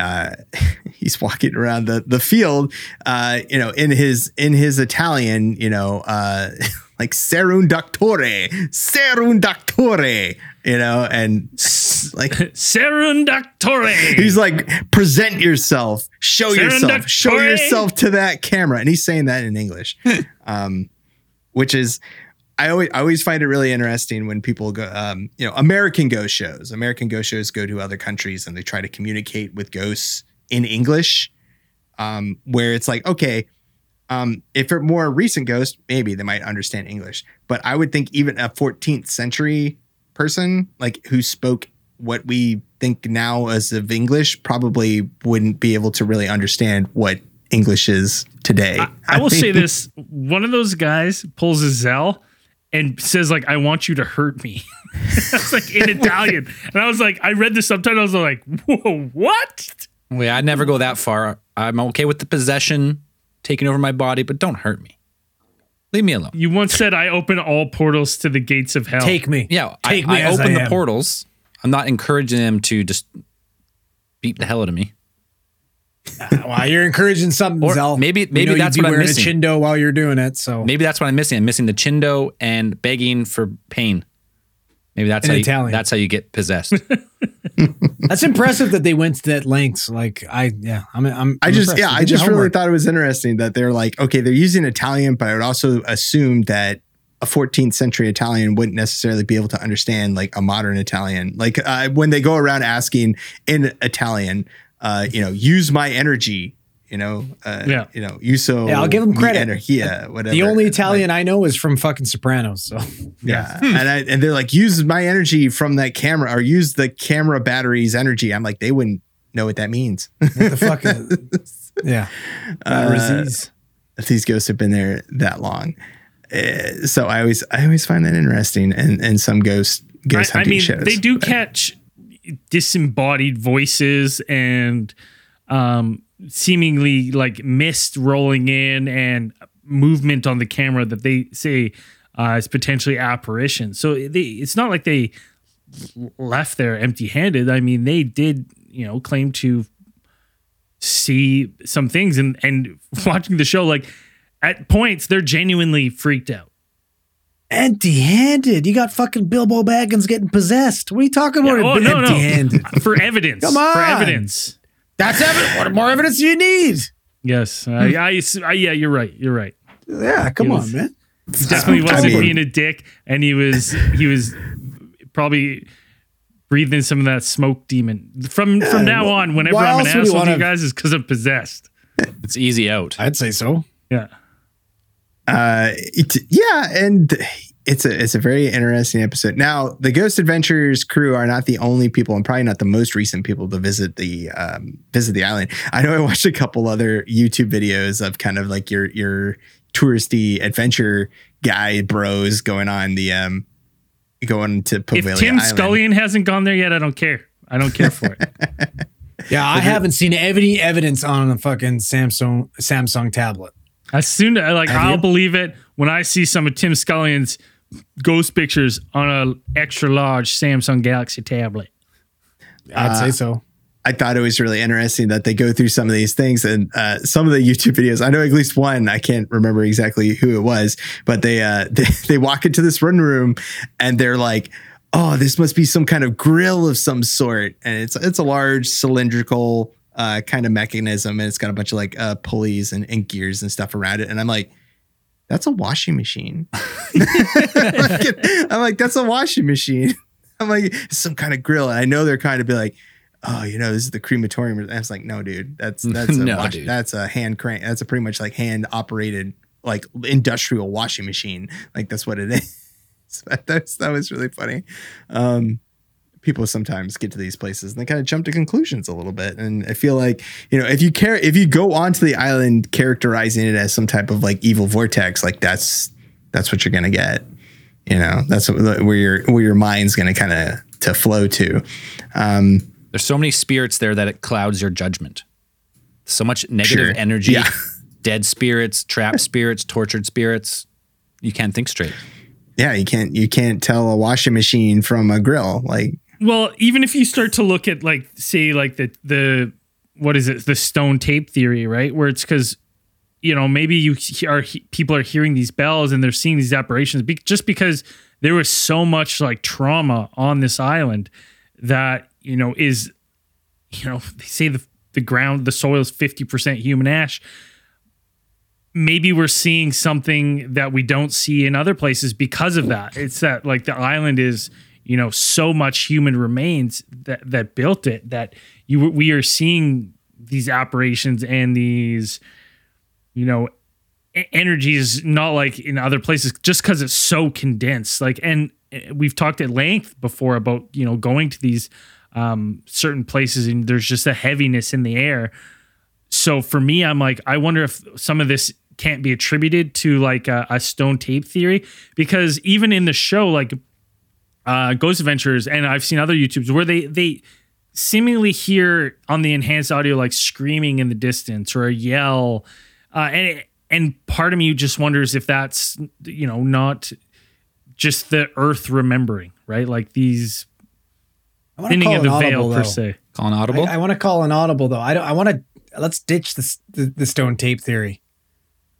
uh he's walking around the the field uh you know in his in his italian you know uh like serun doctore serun doctore you know and like Serendactore. He's like, present yourself, show yourself, show yourself to that camera. And he's saying that in English, um, which is, I always, I always find it really interesting when people go, um, you know, American ghost shows. American ghost shows go to other countries and they try to communicate with ghosts in English, um, where it's like, okay, um, if they're more recent ghost, maybe they might understand English. But I would think even a 14th century person, like who spoke what we think now as of English, probably wouldn't be able to really understand what English is today. I, I will say this: one of those guys pulls a Zell and says, "Like, I want you to hurt me." That's like in Italian, and I was like, I read the subtitles. I was like, "Whoa, what?" Wait, I'd never go that far. I'm okay with the possession taking over my body, but don't hurt me. Leave me alone. You once said I open all portals to the gates of hell. Take me. Yeah, Take I, me I as open I the portals. I'm not encouraging them to just beat the hell out of me. Wow, you're encouraging something, Or Zell. maybe- We maybe know you'd that's be what I'm missing. a chindo while you're doing it. So Maybe that's what I'm missing. I'm missing the chindo and begging for pain. Maybe that's In how you, that's how you get possessed. that's impressive that they went to that lengths. Like I, yeah, I'm, I'm. I I'm just, impressed. yeah, I just their really thought it was interesting that they're like, okay, they're using Italian, but I would also assume that a 14th century Italian wouldn't necessarily be able to understand like a modern Italian. Like uh, when they go around asking in Italian, uh, you know, use my energy, you know, uh, Yeah. you know, uso. Yeah, I'll give mi credit. Energia, whatever. The only Like, Italian I know is from fucking Sopranos. So yeah, and I, and they're like, use my energy from that camera, or use the camera battery's energy. I'm like, they wouldn't know what that means. what the fuck? is- yeah, Uh, Raziz. if these ghosts have been there that long. Uh, so I always I always find that interesting, and and some ghost ghost I, I hunting mean, shows. they do catch disembodied voices and um, seemingly like mist rolling in and movement on the camera that they say uh, is potentially apparition. So they, it's not like they left there empty-handed. I mean, they did, you know, claim to see some things, and and watching the show, like at points, they're genuinely freaked out. Empty-handed. You got fucking Bilbo Baggins getting possessed. What are you talking about? oh no, empty-handed. no, for evidence. Come on. for evidence. That's evidence. What more evidence do you need? Yes, I, hmm. I, I- yeah, you're right. You're right. Yeah, come He on, was- man. He definitely wasn't mean- being a dick, and he was he was probably breathing some of that smoke demon. From from now on, whenever I'm an else would you asshole to you guys, is because I'm possessed. It's easy out. I'd say so. Yeah. Uh, it, yeah, and it's a it's a very interesting episode. Now, the Ghost Adventures crew are not the only people, and probably not the most recent people to visit the um, visit the island. I know I watched a couple other YouTube videos of kind of like your your touristy adventure guy bros going on the um going to If Poveglia Tim Island. Scullion hasn't gone there yet, I don't care. I don't care for it. Yeah, I haven't seen any evidence on a fucking Samsung Samsung tablet. As soon as like Have I'll you? believe it when I see some of Tim Scullion's ghost pictures on a extra large Samsung Galaxy tablet. I'd say so. I thought it was really interesting that they go through some of these things and uh, some of the YouTube videos. I know at least one. I can't remember exactly who it was, but they uh, they, they walk into this run room and they're like, "Oh, this must be some kind of grill of some sort," and it's it's a large cylindrical uh, kind of mechanism, and it's got a bunch of like uh, pulleys and, and gears and stuff around it. And I'm like, "That's a washing machine." I'm like, "That's a washing machine." I'm like, "It's some kind of grill," and I know they're kind of be like oh, you know, this is the crematorium. And I was like, no, dude, that's that's a No, wash, that's a hand crank. That's a pretty much like hand operated, like industrial washing machine. Like that's what it is. That that's, that was really funny. Um, people sometimes get to these places and they kind of jump to conclusions a little bit. And I feel like, you know, if you care, if you go onto the island characterizing it as some type of like evil vortex, like that's, that's what you're going to get. You know, that's what, where your, where your mind's going to kind of to flow to. Um, There's so many spirits there that it clouds your judgment. So much negative Sure. energy, Yeah. dead spirits, trapped spirits, tortured spirits. You can't think straight. yeah, you can't you can't tell a washing machine from a grill. Like Well, even if you start to look at like say like the the what is it the stone tape theory, right? Where it's because you know maybe you are people are hearing these bells and they're seeing these apparitions be, just because there was so much like trauma on this island that you know is you know they say the the ground the soil is 50% human ash maybe we're seeing something that we don't see in other places because of that. It's that like the island is, you know, so much human remains that that built it that you we are seeing these operations and these, you know, e- energies not like in other places just because it's so condensed. Like, and eh, we've talked at length before about you know going to these um, certain places and there's just a heaviness in the air so for me i'm like i wonder if some of this can't be attributed to like a, a stone tape theory because even in the show like uh ghost adventures and i've seen other youtubes where they they seemingly hear on the enhanced audio like screaming in the distance or a yell uh and and part of me just wonders if that's you know not just the earth remembering right like these I want to thinning call of the an veil audible, per se Call an audible. I, I want to call an audible though. I don't. I want to. Let's ditch this the, the stone tape theory.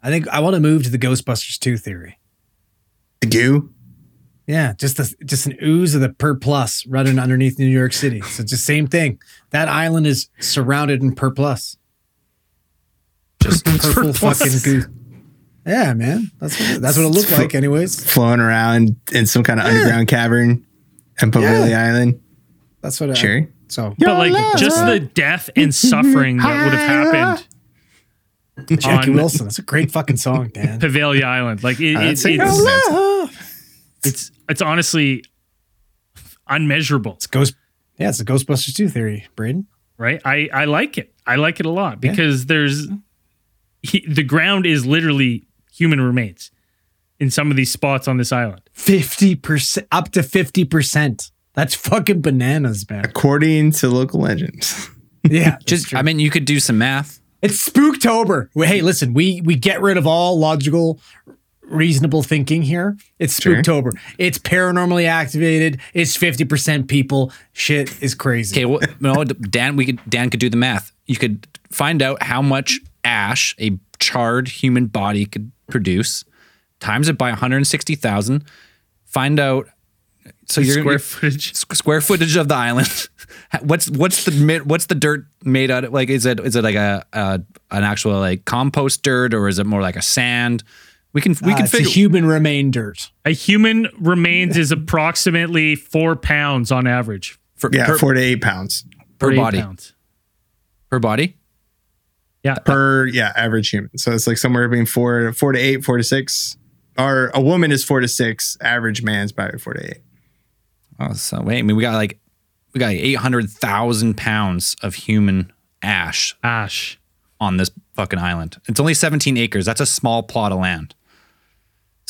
I think I want to move to the Ghostbusters two theory. the goo. Yeah, just the, just an ooze of the Pert Plus running underneath New York City. So it's the same thing. That island is surrounded in Pert Plus. Just purple fucking goo. Yeah, man. That's what it, that's what it looked like, anyways. Flowing around in some kind of underground cavern in Poveglia Island. That's what. I, Sure. So but like just the death and suffering that would have happened Jackie Wilson. That's a great fucking song, Dan. Poveglia Island. Like it, Uh, it, that's it's, a- it's it's honestly unmeasurable, It's Ghost. Yeah, it's a Ghostbusters two theory, Braden. right? I I like it. I like it a lot because there's he, the ground is literally human remains in some of these spots on this island. Fifty percent, up to fifty percent. That's fucking bananas, man. According to local legends. Yeah, Just, I mean, you could do some math. It's Spooktober. Hey, listen, we we get rid of all logical, reasonable thinking here. It's Sure. Spooktober. It's paranormally activated. It's fifty percent people. Shit is crazy. Okay, well, no, Dan, we could Dan could do the math. You could find out how much ash a charred human body could produce, times it by 160,000, find out. So you're Square footage. square footage of the island. what's what's the what's the dirt made out of? Like, is it is it like a, a an actual like compost dirt or is it more like a sand? We can we Uh, can it's a figure. human remain dirt. A human remains is approximately four pounds on average for, Yeah, per, four to eight pounds per eight body Pounds. per body. Yeah, per yeah average human. So it's like somewhere between four four to eight, four to six. Or a woman is four to six. Average man's probably four to eight. Oh, so wait, I mean, we got like we got eight hundred thousand pounds of human ash ash. on this fucking island. It's only 17 acres. That's a small plot of land.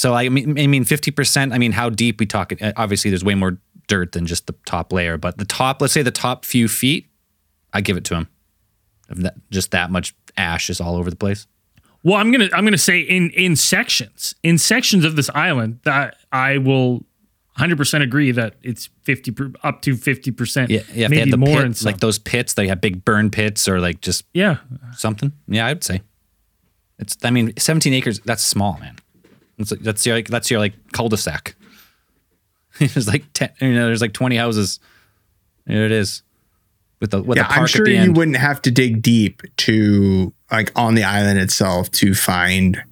So I mean, I mean, 50%. I mean, how deep we talk? uh, Obviously, there's way more dirt than just the top layer, but the top, let's say the top few feet, I give it to him. That, just that much ash is all over the place. Well, I'm gonna I'm gonna say in in sections in sections of this island that I will 100 percent agree that it's 50 per, up to 50 percent. Yeah, yeah. Maybe more pit, like those pits, they have big burn pits or like just yeah, something. Yeah, I'd say it's. I mean, 17 acres. That's small, man. That's that's your like that's your like cul-de-sac. there's like 10. You know, there's like 20 houses. There it is. With the with yeah, the park I'm sure at the you end. wouldn't have to dig deep to like on the island itself to find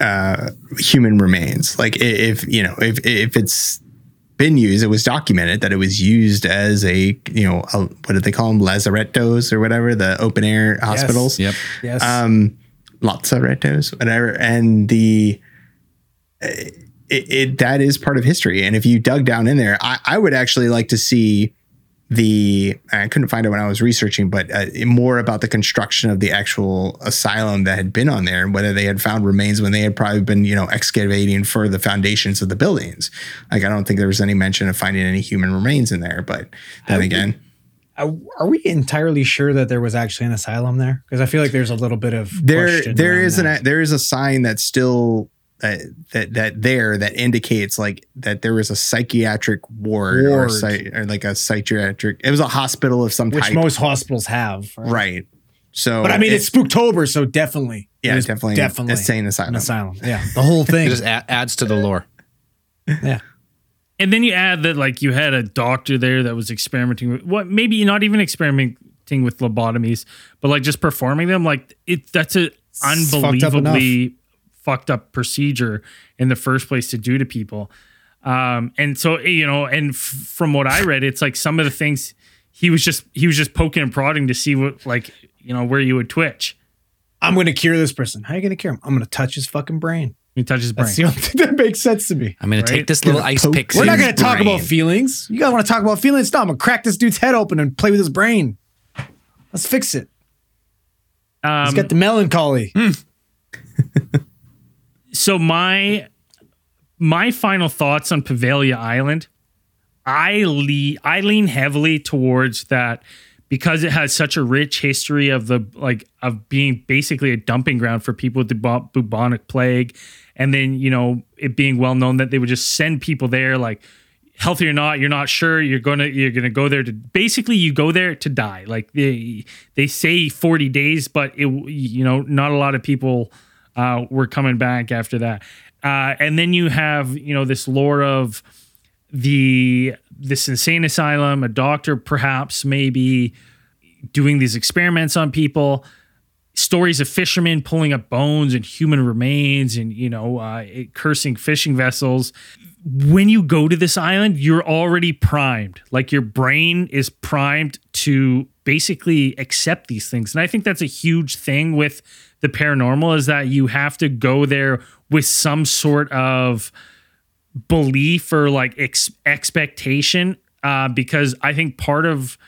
uh human remains. Like if you know if if it's been used, it was documented that it was used as a you know a, what did they call them lazarettos or whatever the open air hospitals. Yes. Yep. Yes. um lazarettos whatever and the it, it that is part of history and if you dug down in there i, I would actually like to see the i couldn't find it when i was researching but uh, more about the construction of the actual asylum that had been on there and whether they had found remains when they had probably been you know excavating for the foundations of the buildings like i don't think there was any mention of finding any human remains in there but then again are we entirely sure that there was actually an asylum there? Because I feel like there's a little bit of there there is that. an there is a sign that's still uh, that that there that indicates like that there was a psychiatric ward, or, Ward. psy- or like a psychiatric it was a hospital of some kind. which type most hospitals have. Right. right so But I mean, it- it's Spooktober, so definitely. yeah it definitely definitely insane asylum an asylum. Yeah, the whole It thing. just a- adds to the lore. yeah. and then you add that like you had a doctor there that was experimenting with what maybe not even experimenting with lobotomies, but like just performing them. Like it that's a fucked up unbelievably fucked up procedure in the first place to do to people. Um, and so you know, and f- from what I read, it's like some of the things he was just he was just poking and prodding to see what like you know where you would twitch. I'm going to cure this person. How are you going to cure him? I'm going to touch his fucking brain. He touch his brain. That's the only thing that makes sense to me. I'm gonna Right? take this little ice poke- pick. We're not going to talk brain. about feelings. You guys want to talk about feelings? No, I'm going to crack this dude's head open and play with his brain. Let's fix it. He's Um, got the melancholy. so my my final thoughts on Poveglia Island, I lean I lean heavily towards that because it has such a rich history of the like of being basically a dumping ground for people with the bu- bubonic plague, and then you know it being well known that they would just send people there like healthy or not you're not sure you're gonna you're gonna go there to basically you go there to die. Like they they say 40 days but it you know not a lot of people uh, were coming back after that. Uh, and then you have you know this lore of the this insane asylum a doctor perhaps maybe doing these experiments on people stories of fishermen pulling up bones and human remains and you know uh, cursing fishing vessels. When you go to this island you're already primed. Like your brain is primed to basically accept these things. And i think that's a huge thing with the paranormal is that you have to go there with some sort of belief or like ex- expectation uh, because i think part of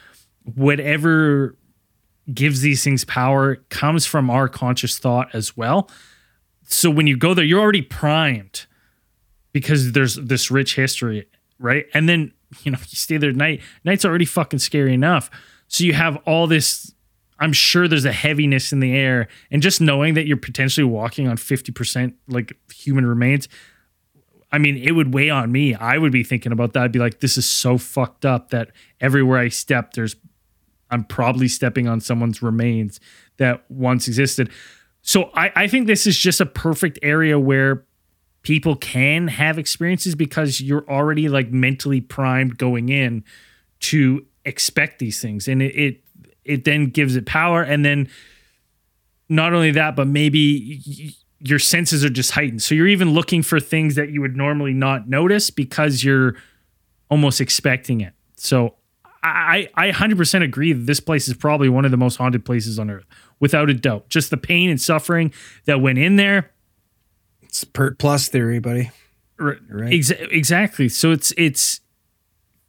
whatever gives these things power comes from our conscious thought as well. So when you go there, you're already primed because there's this rich history, right? And then, you know, you stay there at night, night's already fucking scary enough. So you have all this, I'm sure there's a heaviness in the air. And just knowing that you're potentially walking on 50% like human remains, I mean, it would weigh on me. I would be thinking about that. I'd be like, this is so fucked up that everywhere I step, there's I'm probably stepping on someone's remains that once existed. So I, I think this is just a perfect area where people can have experiences because you're already like mentally primed going in to expect these things and it it, it then gives it power and then not only that but maybe y- your senses are just heightened so you're even looking for things that you would normally not notice because you're almost expecting it so I, I 100% agree that this place is probably one of the most haunted places on earth, without a doubt. Just the pain and suffering that went in there. It's Pert Plus theory, buddy. R- right. exa- exactly. So it's it's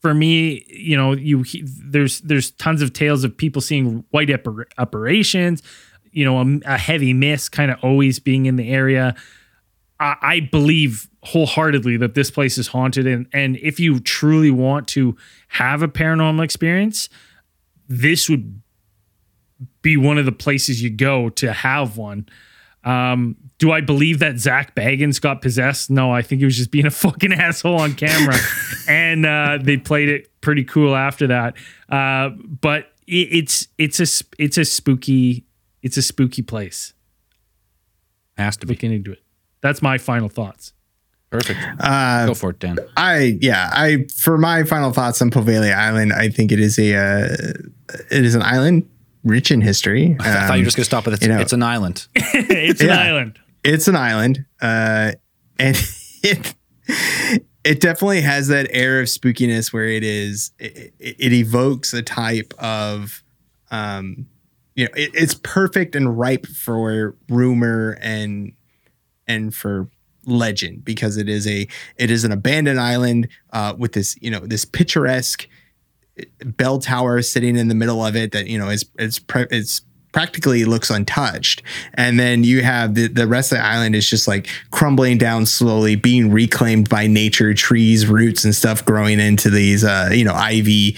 for me, you know, you there's there's tons of tales of people seeing white appar- apparitions, you know, a, a heavy mist kind of always being in the area. I, I believe wholeheartedly that this place is haunted, and and if you truly want to have a paranormal experience, this would be one of the places you go to have one. Um, do I believe that Zak Bagans got possessed? No, I think he was just being a fucking asshole on camera, and uh, they played it pretty cool after that. Uh, but it, it's it's a it's a spooky it's a spooky place. Has to be Looking into it, that's my final thoughts. perfect. Uh, Go for it, Dan. I yeah, I for my final thoughts on Poveglia Island, I think it is a uh, it is an island rich in history. I thought you Um, were just gonna stop with it's, you know- it's an island. it's an island. It's an island, uh, and it it definitely has that air of spookiness where it is it, it, it evokes a type of um, you know it, it's perfect and ripe for rumor and and for legend because it is a it is an abandoned island uh, with this you know this picturesque bell tower sitting in the middle of it that you know is it's pre- it's practically looks untouched. And then you have the, the rest of the island is just like crumbling down slowly being reclaimed by nature trees roots and stuff growing into these uh you know ivy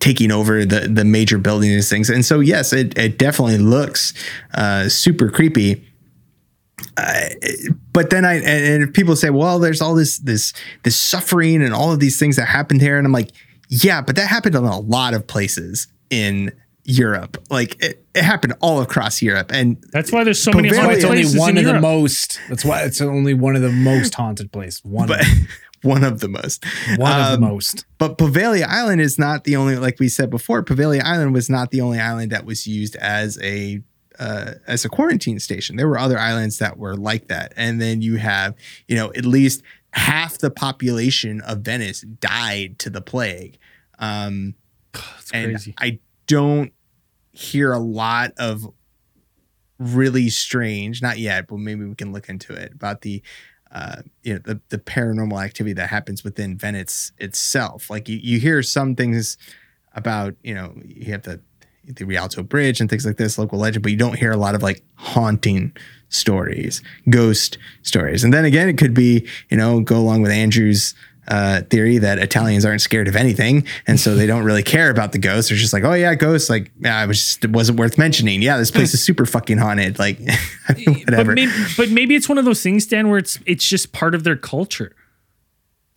taking over the the major buildings and things. And so yes it, it definitely looks uh super creepy. But then I and and people say, well, there's all this this this suffering and all of these things that happened here, and I'm like, yeah, but that happened in a lot of places in Europe. Like it, it happened all across Europe, and That's why there's so many Bavaria- haunted It's only places one in of the Europe. most. That's why it's only one of the most haunted places. One, but of, one of the most. one of Um, the most. But Poveglia Island is not the only, like we said before, Poveglia Island was not the only island that was used as a uh, as a quarantine station. There were other islands that were like that, and then you have, you know, at least half the population of Venice died to the plague. Um, That's and crazy. I don't hear a lot of really strange, not yet, but maybe we can look into it about the uh, you know the, the paranormal activity that happens within Venice itself. Like you, you hear some things about you know you have the the Rialto Bridge and things like this, local legend, but you don't hear a lot of like haunting stories, ghost stories. And then again, it could be you know go along with Andrew's uh, theory that Italians aren't scared of anything, and so they don't really care about the ghosts. They're just like, oh yeah, ghosts. Like, yeah, it was just, it wasn't worth mentioning. Yeah, this place is super fucking haunted. Like, I whatever. But maybe, but maybe it's one of those things, Dan, where it's it's just part of their culture.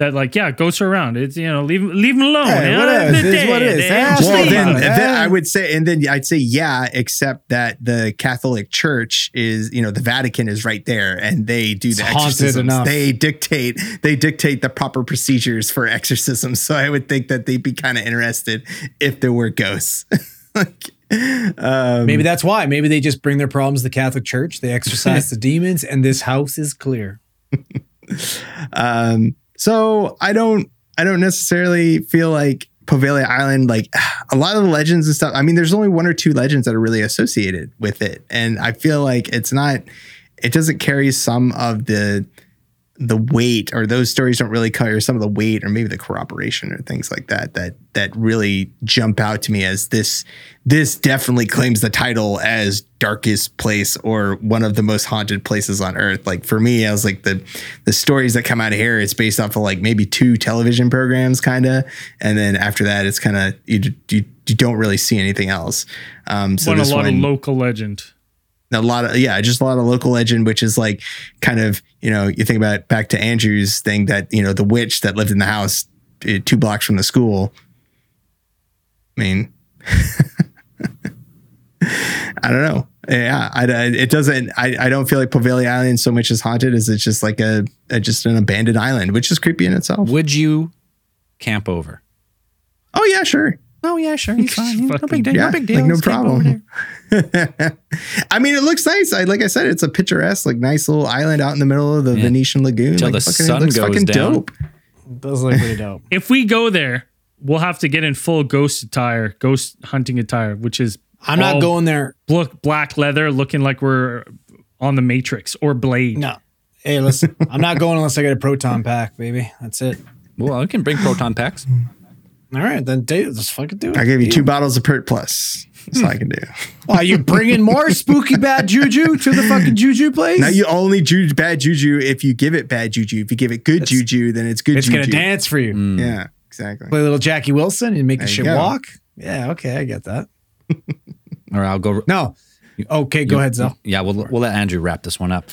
That like, yeah, ghosts are around. It's you know, leave leave them alone. Hey, yeah, whatever. they're It is what dead. it is. They're well, then, then? I would say, and then I'd say, yeah, except that the Catholic Church is, you know, the Vatican is right there, and they do the It's exorcisms. enough. They dictate, they dictate the proper procedures for exorcisms. So I would think that they'd be kind of interested if there were ghosts. like, um, Maybe that's why. Maybe they just bring their problems to the Catholic Church. They exorcise the demons, and this house is clear. Um, so I don't I don't necessarily feel like Poveglia Island, like a lot of the legends and stuff. I mean, there's only one or two legends that are really associated with it. And I feel like it's not it doesn't carry some of the the weight or those stories don't really carry some of the weight or maybe the corroboration or things like that that that really jump out to me as this this definitely claims the title as darkest place or one of the most haunted places on earth. Like for me i was like the the stories that come out of here it's based off of like maybe two television programs kind of and then after that it's kind of you, you you don't really see anything else. Um so Won a lot one, of local legend. A lot of yeah just a lot of local legend which is like kind of you know you think about back to andrew's thing that you know the witch that lived in the house uh, two blocks from the school i mean I don't know. Yeah, I, I- it doesn't. I, I don't feel like Poveglia Island so much is haunted as it's just like a, a just an abandoned island, which is creepy in itself. Would you camp over? Oh yeah, sure. Oh yeah, sure. He's fine. No Fucking- big deal. Yeah, no big deal. like no Let's problem. there. I mean, it looks nice. I like I said, it's a picturesque, like nice little island out in the middle of the Yeah. Venetian lagoon. Till like, the fucking, it sun looks goes fucking down. dope. Does look pretty dope. If we go there, we'll have to get in full ghost attire, ghost hunting attire, which is I'm not going there. look black leather, looking like we're on the Matrix or Blade. No. Hey, listen, I'm not going unless I get a proton pack, baby. That's it. Well, I can bring proton packs. All right, then do, let's fucking do it. I gave you two bottles of Pert Plus. That's all I can do. Are you bringing more spooky bad juju to the fucking juju place? Now you only ju- bad juju if you give it bad juju. If you give it good juju, then it's good juju. it's juju. gonna dance for you. Mm. Yeah, exactly. Play a little Jackie Wilson and make the There you shit go. walk. Yeah, okay, I get that. Or I'll go. No, okay, go ahead, Zell. Yeah, we'll we'll let Andrew wrap this one up.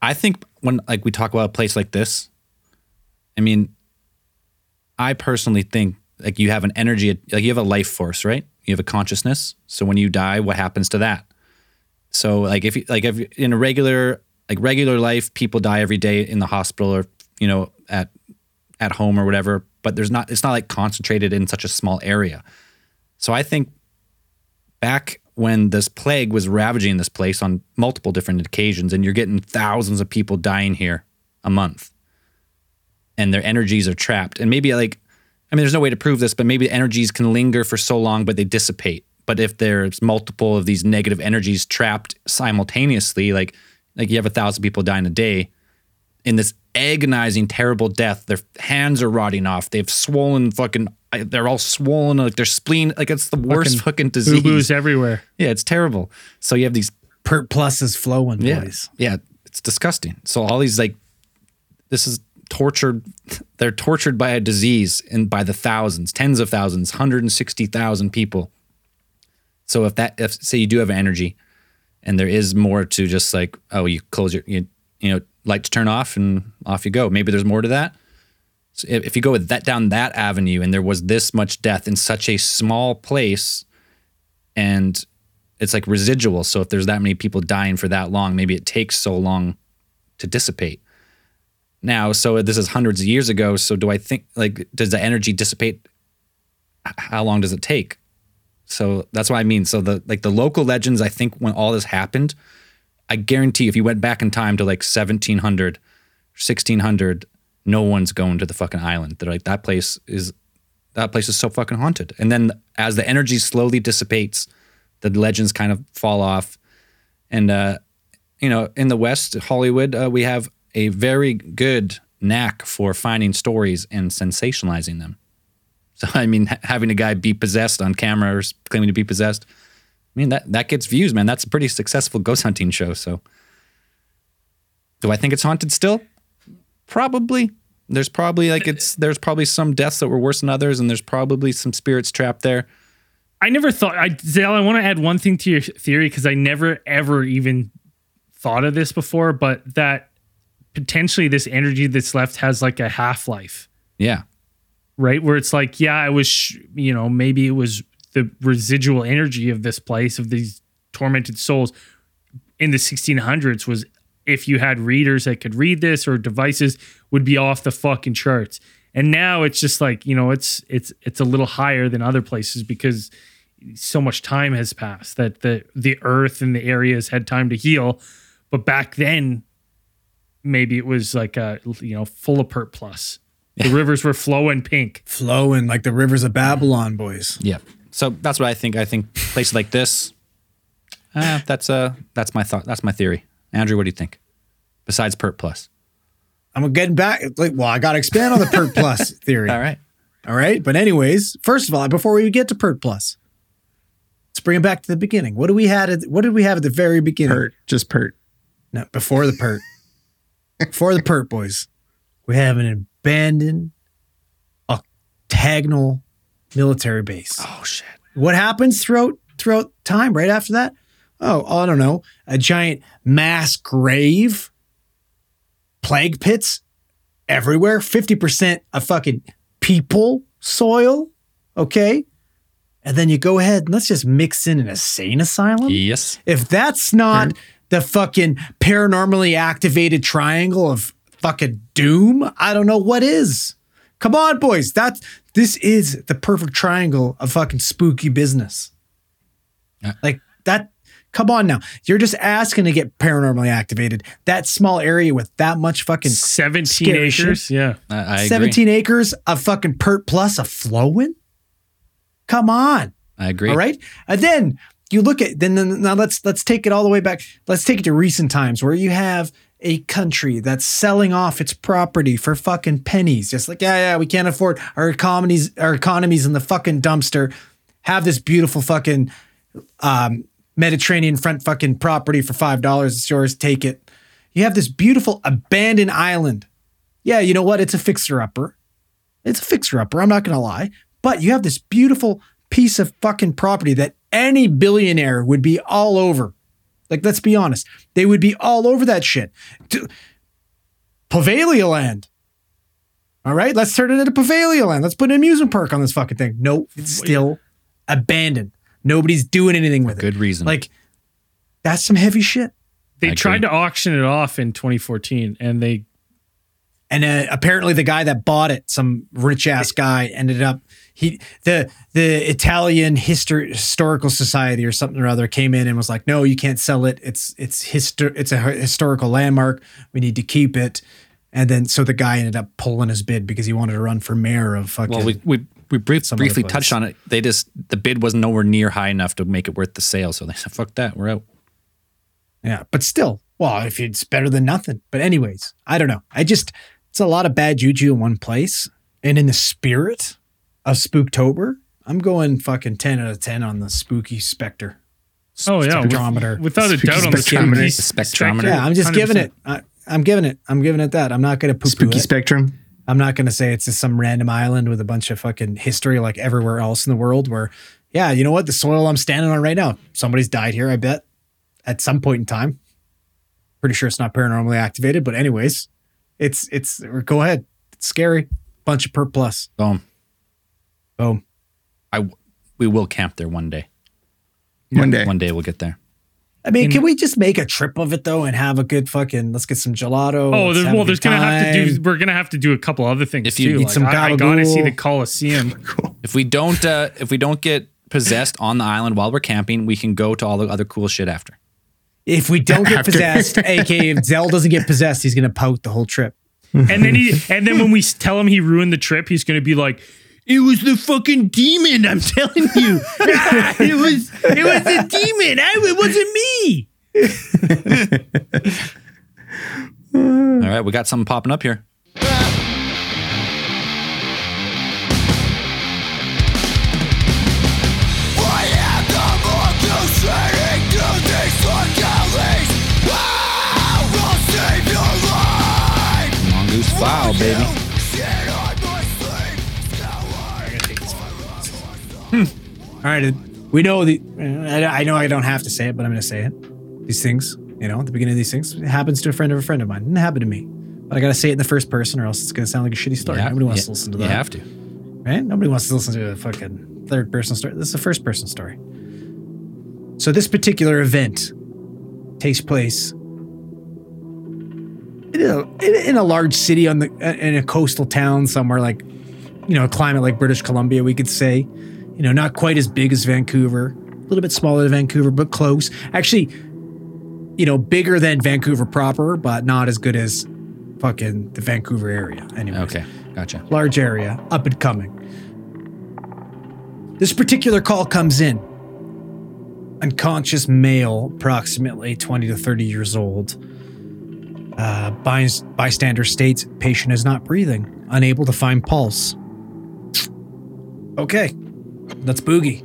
I think when like we talk about a place like this, I mean, I personally think like you have an energy, like you have a life force, right? You have a consciousness. So when you die, what happens to that? So like if you like if in a regular like regular life, people die every day in the hospital or you know at at home or whatever. But there's not it's not like concentrated in such a small area. So I think back when this plague was ravaging this place on multiple different occasions, and you're getting thousands of people dying here a month, and their energies are trapped. And maybe like, I mean, there's no way to prove this, but maybe energies can linger for so long, but they dissipate. But if there's multiple of these negative energies trapped simultaneously, like like you have a thousand people dying a day, in this agonizing, terrible death. Their hands are rotting off. They've swollen fucking. They're all swollen. Like their spleen. Like it's the worst fucking, Boo disease. boos everywhere. Yeah, it's terrible. So you have these. Pert plus is flowing, Yeah, boys. yeah, it's disgusting. So all these like, this is tortured. They're tortured by a disease and by the thousands, tens of thousands, hundred and sixty thousand people. So if that, if say you do have energy, and there is more to just like, oh, you close your, you, you know, lights turn off and off you go. Maybe there's more to that. So if you go with that down that avenue, and there was this much death in such a small place, and it's like residual. So if there's that many people dying for that long, maybe it takes so long to dissipate. Now, so this is hundreds of years ago. So do I think like does the energy dissipate? How long does it take? So that's what I mean. So the like the local legends, I think when all this happened, I guarantee if you went back in time to like 1700, 1600, no one's going to the fucking island. They're like that place is that place is so fucking haunted. And then as the energy slowly dissipates, the legends kind of fall off. And uh, you know, in the West, Hollywood, uh, we have a very good knack for finding stories and sensationalizing them. So I mean, ha- having a guy be possessed on camera or claiming to be possessed, I mean that that gets views, man. That's a pretty successful ghost hunting show. So, do I think it's haunted still? Probably. There's probably like it's there's probably some deaths that were worse than others, and there's probably some spirits trapped there. I never thought I Zale, I want to add one thing to your theory because I never ever even thought of this before, but that potentially this energy that's left has like a half life, Yeah, right? Where it's like, yeah, I was, you know, maybe it was the residual energy of this place of these tormented souls in the 1600s was if you had readers that could read this or devices would be off the fucking charts. And now it's just like, you know, it's it's it's a little higher than other places because so much time has passed that the the earth and the areas had time to heal. But back then maybe it was like a you know, full of pert plus. The rivers were flowing pink. Flowing like the rivers of Babylon, boys. yeah. So that's what I think. I think places like this. Uh, that's uh that's my thought. That's my theory. Andrew, what do you think? Besides Pert Plus. I'm getting back. Like, well, I got to expand on the Pert Plus theory. All right. All right. But anyways, first of all, before we get to Pert Plus, let's bring it back to the beginning. What do we had? At, what did we have at the very beginning? Pert, just Pert. No, before the Pert. Before the Pert boys, we have an abandoned octagonal military base. Oh shit. What happens throughout throughout time right after that? Oh, I don't know. A giant mass grave, plague pits everywhere, 50% of fucking people soil, okay? and then you go ahead and let's just mix in an insane asylum. Yes. If that's not the fucking paranormally activated triangle of fucking doom, I don't know what is. Come on, boys. That's this is the perfect triangle of fucking spooky business. Yeah. Like that. Come on now. You're just asking to get paranormally activated. That small area with that much fucking 17 Scary shit. acres. Yeah. I, I agree. 17 acres of fucking pert plus a flowing? Come on. I agree. All right. And then you look at then, then now let's let's take it all the way back. Let's take it to recent times where you have a country that's selling off its property for fucking pennies. Just like, yeah, yeah, we can't afford our economies, our economies in the fucking dumpster. Have this beautiful fucking um, Mediterranean front fucking property for five dollars. It's yours. Take it. You have this beautiful abandoned island. Yeah, you know what? It's a fixer upper. It's a fixer upper. I'm not gonna lie. But you have this beautiful piece of fucking property that any billionaire would be all over. Like, let's be honest, they would be all over that shit. To- Poveglia Land. All right, let's turn it into Poveglia Land. Let's put an amusement park on this fucking thing. No, it's still abandoned. Nobody's doing anything with it. Good reason. Like, that's some heavy shit. They I tried agree. to auction it off in 2014 and they And uh, apparently, the guy that bought it, some rich ass guy, ended up he the the Italian Histor- historical society or something or other came in and was like, no, you can't sell it. It's it's histo- it's a historical landmark. We need to keep it. And then so the guy ended up pulling his bid because he wanted to run for mayor of fucking. well, we we, we brief, briefly touched on it. They just the bid was nowhere near high enough to make it worth the sale. So they said, "Fuck that, we're out." Yeah, but still, well, if it's better than nothing. But anyways, I don't know. I just it's a lot of bad juju in one place, and in the spirit of Spooktober, I'm going fucking ten out of ten on the spooky specter. Oh yeah, with- without a Spooky doubt on the spectrometer. Spectrometer. yeah, I'm just 100%. giving it. I, I'm giving it. I'm giving it that. I'm not going to poo Spooky it. Spectrum. I'm not going to say it's just some random island with a bunch of fucking history like everywhere else in the world. Where, yeah, you know what? The soil I'm standing on right now, somebody's died here. I bet at some point in time. Pretty sure it's not paranormally activated, but anyways, it's it's. Go ahead. It's scary. Bunch of pert plus. Boom. Boom. I we will camp there one day. One day. One day we'll get there. I mean, can we just make a trip of it though and have a good fucking? Let's get some gelato. Oh, there's, well, there's gonna have to do. We're gonna have to do a couple other things If you too. eat Like, some I, I gotta see gabagool. the Coliseum. If we don't uh, if we don't get possessed on the island while we're camping, we can go to all the other cool shit after. If we don't get After. possessed, aka if Zell doesn't get possessed, he's gonna pout the whole trip. and then he, and then when we tell him he ruined the trip, he's gonna be like, "It was the fucking demon." I'm telling you, it was, it was the demon. I, it wasn't me. All right, we got something popping up here. Mongoose File, baby. Hmm. All right, we know the. I know I don't have to say it, but I'm gonna say it. These things, you know, at the beginning of these things, it happens to a friend of a friend of mine. It didn't happen to me, but I gotta say it in the first person, or else it's gonna sound like a shitty story. Yeah, Nobody wants yeah, to listen to that. You have to. right? Nobody wants to listen to a fucking third person story. This is a first person story. So this particular event takes place in a, in a large city on the in a coastal town somewhere like you know a climate like British Columbia we could say you know not quite as big as Vancouver a little bit smaller than Vancouver but close actually you know bigger than Vancouver proper but not as good as fucking the Vancouver area anyway Okay, gotcha. large area, up and coming. This particular call comes in. Unconscious male, approximately 20 to 30 years old. Uh, bys- bystander states patient is not breathing, unable to find pulse. Okay, let's boogie.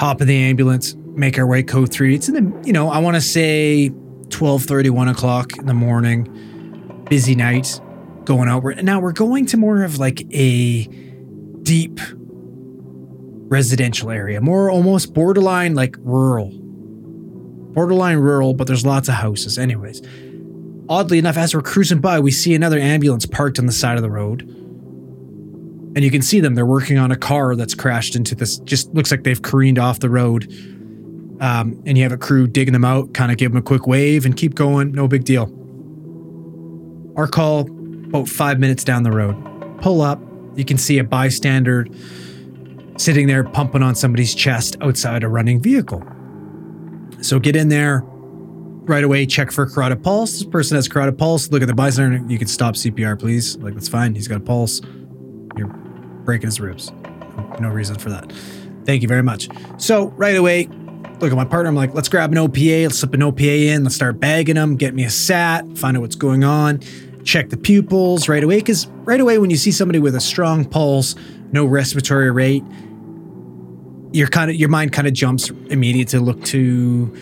Hop in the ambulance, make our way code three. It's in the, you know, I want to say 12 1 o'clock in the morning. Busy night going out. Now we're going to more of like a deep residential area, more almost borderline like rural. Borderline rural, but there's lots of houses. Anyways, oddly enough, as we're cruising by, we see another ambulance parked on the side of the road. And you can see them. They're working on a car that's crashed into this. Just looks like they've careened off the road. Um, and you have a crew digging them out, kind of give them a quick wave and keep going. No big deal. Our call, about five minutes down the road. Pull up. You can see a bystander sitting there pumping on somebody's chest outside a running vehicle. So get in there right away, check for carotid pulse. This person has carotid pulse. Look at the bystander. You can stop CPR, please. Like, that's fine. He's got a pulse. You're breaking his ribs. No reason for that. Thank you very much. So right away, look at my partner. I'm like, let's grab an OPA. Let's slip an OPA in. Let's start bagging them. Get me a SAT. Find out what's going on. Check the pupils right away. Because right away, when you see somebody with a strong pulse, no respiratory rate, your kind of your mind kind of jumps immediately to look to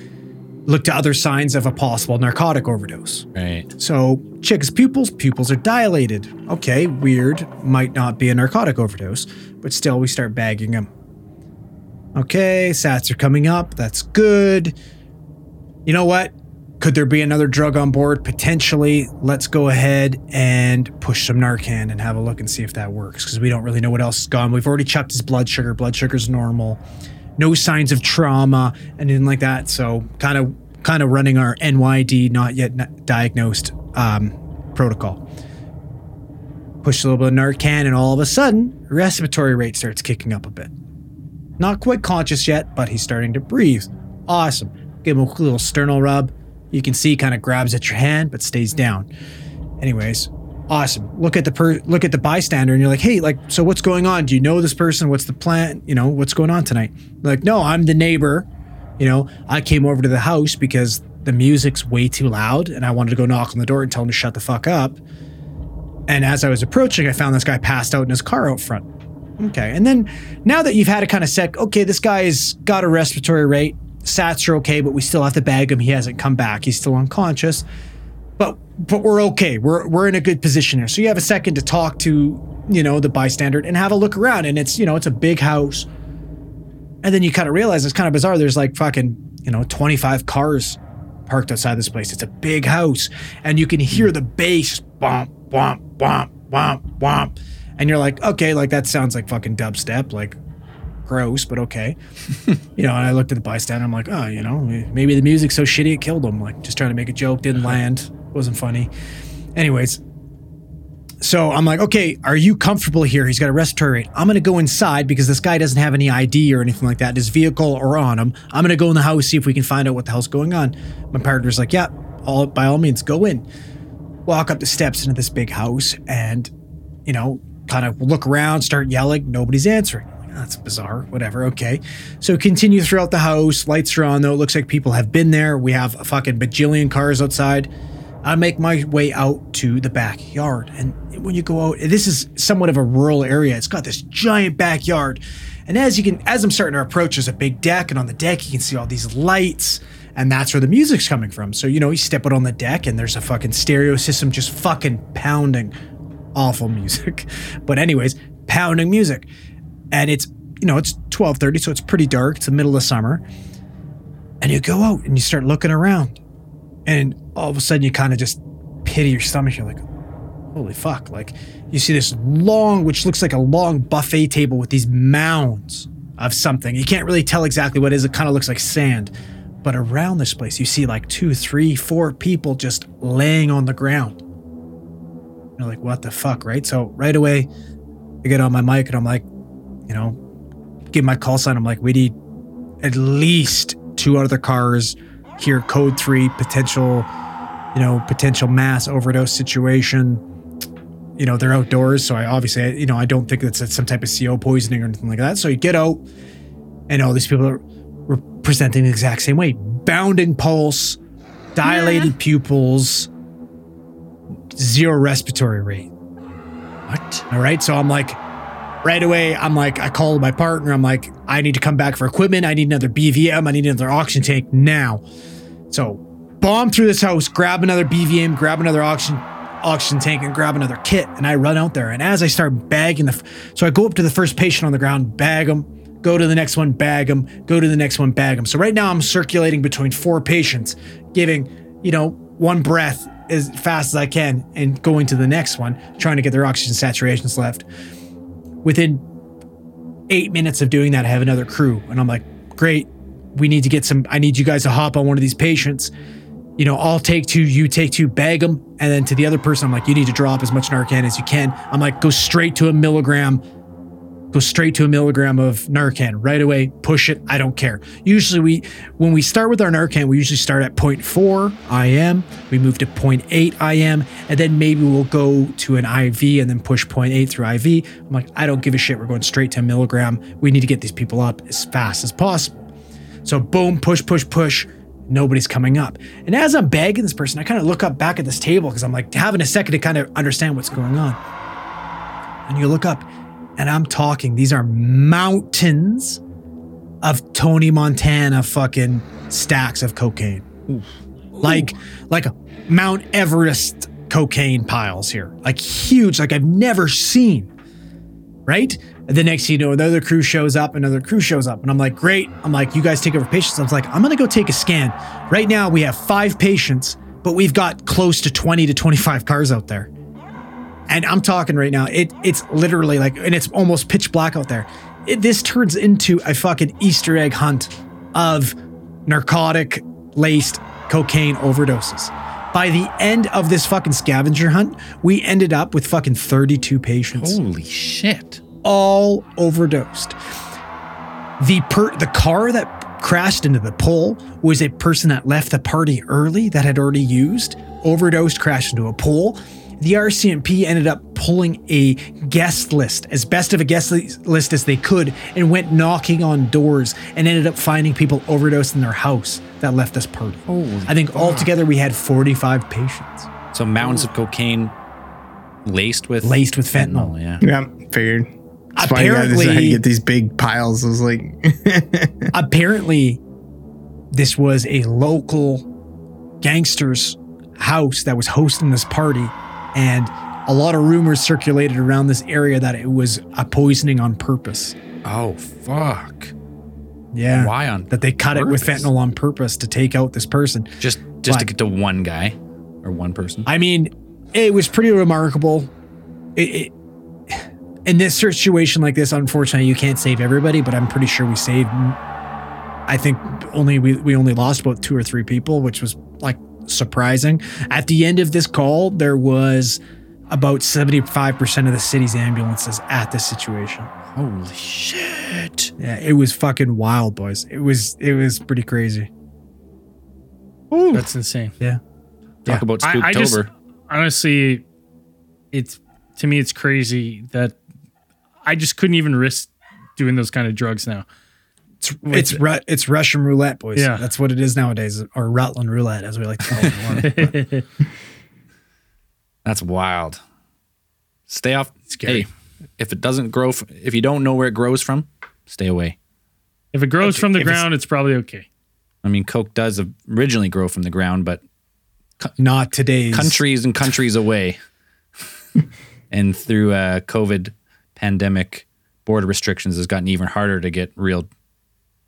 look to other signs of a possible narcotic overdose. Right. So check his pupils. Pupils are dilated. Okay, weird. Might not be a narcotic overdose, but still, we start bagging him. Okay, SATs are coming up. That's good. You know what? Could there be another drug on board? Potentially. Let's go ahead and push some Narcan and have a look and see if that works because we don't really know what else is gone. We've already checked his blood sugar. Blood sugar's normal. No signs of trauma, anything like that. So kind of kind of running our NYD, not yet diagnosed um, protocol. Push a little bit of Narcan, and all of a sudden, respiratory rate starts kicking up a bit. Not quite conscious yet, but he's starting to breathe. Awesome. Give him a little sternal rub. You can see he kind of grabs at your hand, but stays down. Anyways, awesome. Look at the per- look at the bystander, and you're like, hey, like, so what's going on? Do you know this person? What's the plan? You know, what's going on tonight? Like, no, I'm the neighbor. You know, I came over to the house because the music's way too loud, and I wanted to go knock on the door and tell him to shut the fuck up. And as I was approaching, I found this guy passed out in his car out front. Okay. And then now that you've had it kind of set, okay, this guy's got a respiratory rate. Sats are okay, but we still have to bag him. He hasn't come back. He's still unconscious. But but we're okay. We're we're in a good position here. So you have a second to talk to, you know, the bystander and have a look around. And it's, you know, it's a big house. And then you kind of realize it's kind of bizarre. There's like fucking, you know, 25 cars parked outside this place. It's a big house. And you can hear the bass bump, bump, bump, bump, bump. And you're like, okay, like that sounds like fucking dubstep, like gross, but okay. you know, and I looked at the bystander, I'm like, oh, you know, maybe the music's so shitty it killed him. Like just trying to make a joke, didn't land, wasn't funny. Anyways, so I'm like, okay, are you comfortable here? He's got a respiratory rate. I'm gonna go inside because this guy doesn't have any ID or anything like that his vehicle or on him. I'm gonna go in the house, see if we can find out what the hell's going on. My partner's like, yeah, all by all means, go in. Walk up the steps into this big house and, you know, kind of look around, start yelling. Nobody's answering. That's bizarre. Whatever. Okay. So continue throughout the house. Lights are on though. It looks like people have been there. We have a fucking bajillion cars outside. I make my way out to the backyard. And when you go out, this is somewhat of a rural area. It's got this giant backyard. And as you can, as I'm starting to approach, there's a big deck. And on the deck, you can see all these lights. And that's where the music's coming from. So, you know, you step out on the deck and there's a fucking stereo system just fucking pounding awful music. But anyways, pounding music. And it's, you know, it's 12:30, so it's pretty dark. It's the middle of summer. And you go out and you start looking around. And all of a sudden you kind of just pity your stomach. You're like, holy fuck. Like you see this long, which looks like a long buffet table with these mounds of something. You can't really tell exactly what it is. It kind of looks like sand. But around this place, you see like two, three, four people just laying on the ground. You're like, what the fuck, right? So right away, I get on my mic and I'm like, you know, give my call sign. I'm like, we need at least two other cars here, code three, potential, you know, potential mass overdose situation. You know, they're outdoors. So I obviously, you know, I don't think it's some type of CO poisoning or anything like that. So you get out and all these people are presenting the exact same way bounding pulse, dilated pupils, zero respiratory rate. What? All right. So I'm like, right away, I'm like, I call my partner. I'm like, I need to come back for equipment. I need another BVM. I need another oxygen tank now. So bomb through this house, grab another BVM, grab another oxygen oxygen tank, and grab another kit. And I run out there. And as I start bagging the, f- so I go up to the first patient on the ground, bag them, go to the next one, bag them, go to the next one, bag them. So right now I'm circulating between four patients, giving, you know, one breath as fast as I can and going to the next one, trying to get their oxygen saturations left. within eight minutes of doing that, I have another crew. And I'm like, great, we need to get some, I need you guys to hop on one of these patients. You know, I'll take two, you take two, bag them. And then to the other person, I'm like, you need to drop as much Narcan as you can. I'm like, go straight to a milligram go straight to a milligram of Narcan right away, push it. I don't care. Usually we when we start with our Narcan, we usually start at 0.4 IM, we move to 0.8 IM, and then maybe we'll go to an IV and then push 0.8 through IV. I'm like, I don't give a shit. We're going straight to a milligram. We need to get these people up as fast as possible. So boom, push, push, push. Nobody's coming up. And as I'm bagging this person, I kind of look up back at this table because I'm like having a second to kind of understand what's going on. And you look up and I'm talking, these are mountains of Tony Montana fucking stacks of cocaine. Like like Mount Everest cocaine piles here. Like huge, like I've never seen. Right? And the next you know, another crew shows up, another crew shows up, and I'm like, great. I'm like, you guys take over patients. I was like, I'm gonna go take a scan. Right now we have five patients, but we've got close to 20 to 25 cars out there and I'm talking right now. It it's literally like, and it's almost pitch black out there. It, this turns into a fucking Easter egg hunt of narcotic laced cocaine overdoses. By the end of this fucking scavenger hunt, we ended up with fucking 32 patients, Holy shit. All overdosed. The per the car that crashed into the pole was a person that left the party early that had already used, overdosed, crashed into a pole the RCMP ended up pulling a guest list, as best of a guest list as they could, and went knocking on doors and ended up finding people overdosed in their house that left this party. I think altogether we had 45 patients So mountains of cocaine laced with laced with fentanyl. Yeah. Yeah, figured. It's funny that this how Apparently- you get these big piles. It was like, Apparently, this was a local gangster's house that was hosting this party, and a lot of rumors circulated around this area that it was a poisoning on purpose. Oh fuck. Yeah. Why on that they cut it with fentanyl on purpose to take out this person. Just just to get to one guy or one person. I mean, it was pretty remarkable. It, it, in this situation like this, unfortunately, you can't save everybody, but I'm pretty sure we saved. I think only we, we only lost about two or three people, which was like surprising. At the end of this call, there was about 75% of the city's ambulances at this situation. Holy shit. Yeah, it was fucking wild, boys. It was it was pretty crazy. That's insane. Yeah. Talk Yeah. about I, I just honestly, it's to me it's crazy that I just couldn't even risk doing those kind of drugs now. It's it's Ru- it's Russian roulette, boys. Yeah. that's what it is nowadays, or Rutland roulette, as we like to call it. That's wild. Stay off. Scary. Hey, if it doesn't grow, f- if you don't know where it grows from, stay away. If it grows from the if it's- ground, it's probably okay. I mean, coke does originally grow from the ground, but Not today. countries and countries away, and through uh, COVID pandemic, border restrictions has gotten even harder to get real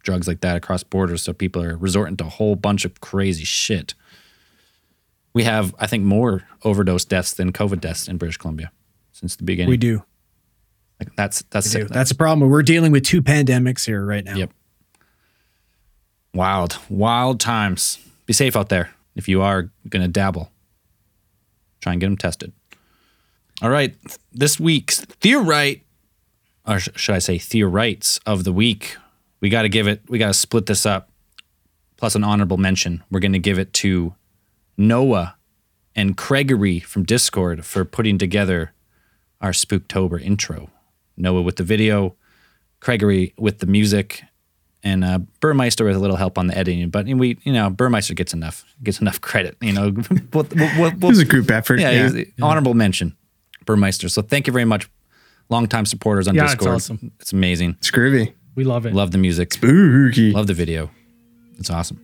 drugs like that across borders. So people are resorting to a whole bunch of crazy shit. We have, I think, more overdose deaths than COVID deaths in British Columbia since the beginning. We do. Like, that's that's do. That's a problem. We're dealing with two pandemics here right now. Yep. Wild, wild times. Be safe out there if you are going to dabble. Try and get them tested. All right. This week's theorite, or sh- should I say theorites of the week, we got to give it, we got to split this up. Plus an honorable mention. We're going to give it to Noah and Craigery from Discord for putting together our Spooktober intro. Noah with the video, Craigery with the music, and uh, Burmeister with a little help on the editing. But we, you know, Burmeister gets enough gets enough credit. You know, we'll, we'll, we'll, it was a group effort. yeah, Yeah. he's- honorable mention, Burmeister. So thank you very much, longtime supporters on Yeah, it's Discord. awesome. It's amazing. It's groovy. We love it. Love the music. Spooky. Love the video. It's awesome.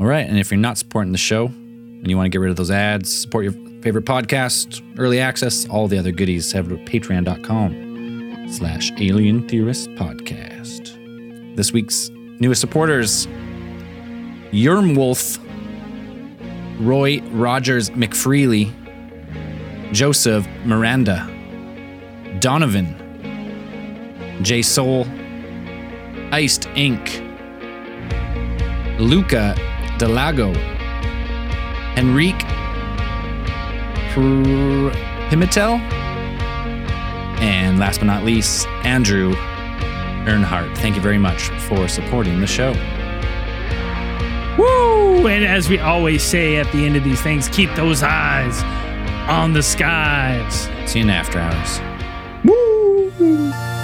All right. And if you're not supporting the show and you want to get rid of those ads, support your favorite podcast, early access, all the other goodies, head over to patreon.com slash alien theorist podcast. This week's newest supporters, Yermwolf, Roy Rogers McFreely, Joseph Miranda, Donovan, J Soul, Iced Ink, Luca Delago, Henrique Pr- Pimentel, and last but not least, Andrew Earnhardt. Thank you very much for supporting the show. Woo! And as we always say at the end of these things, keep those eyes on the skies. See you in after hours. 嗯。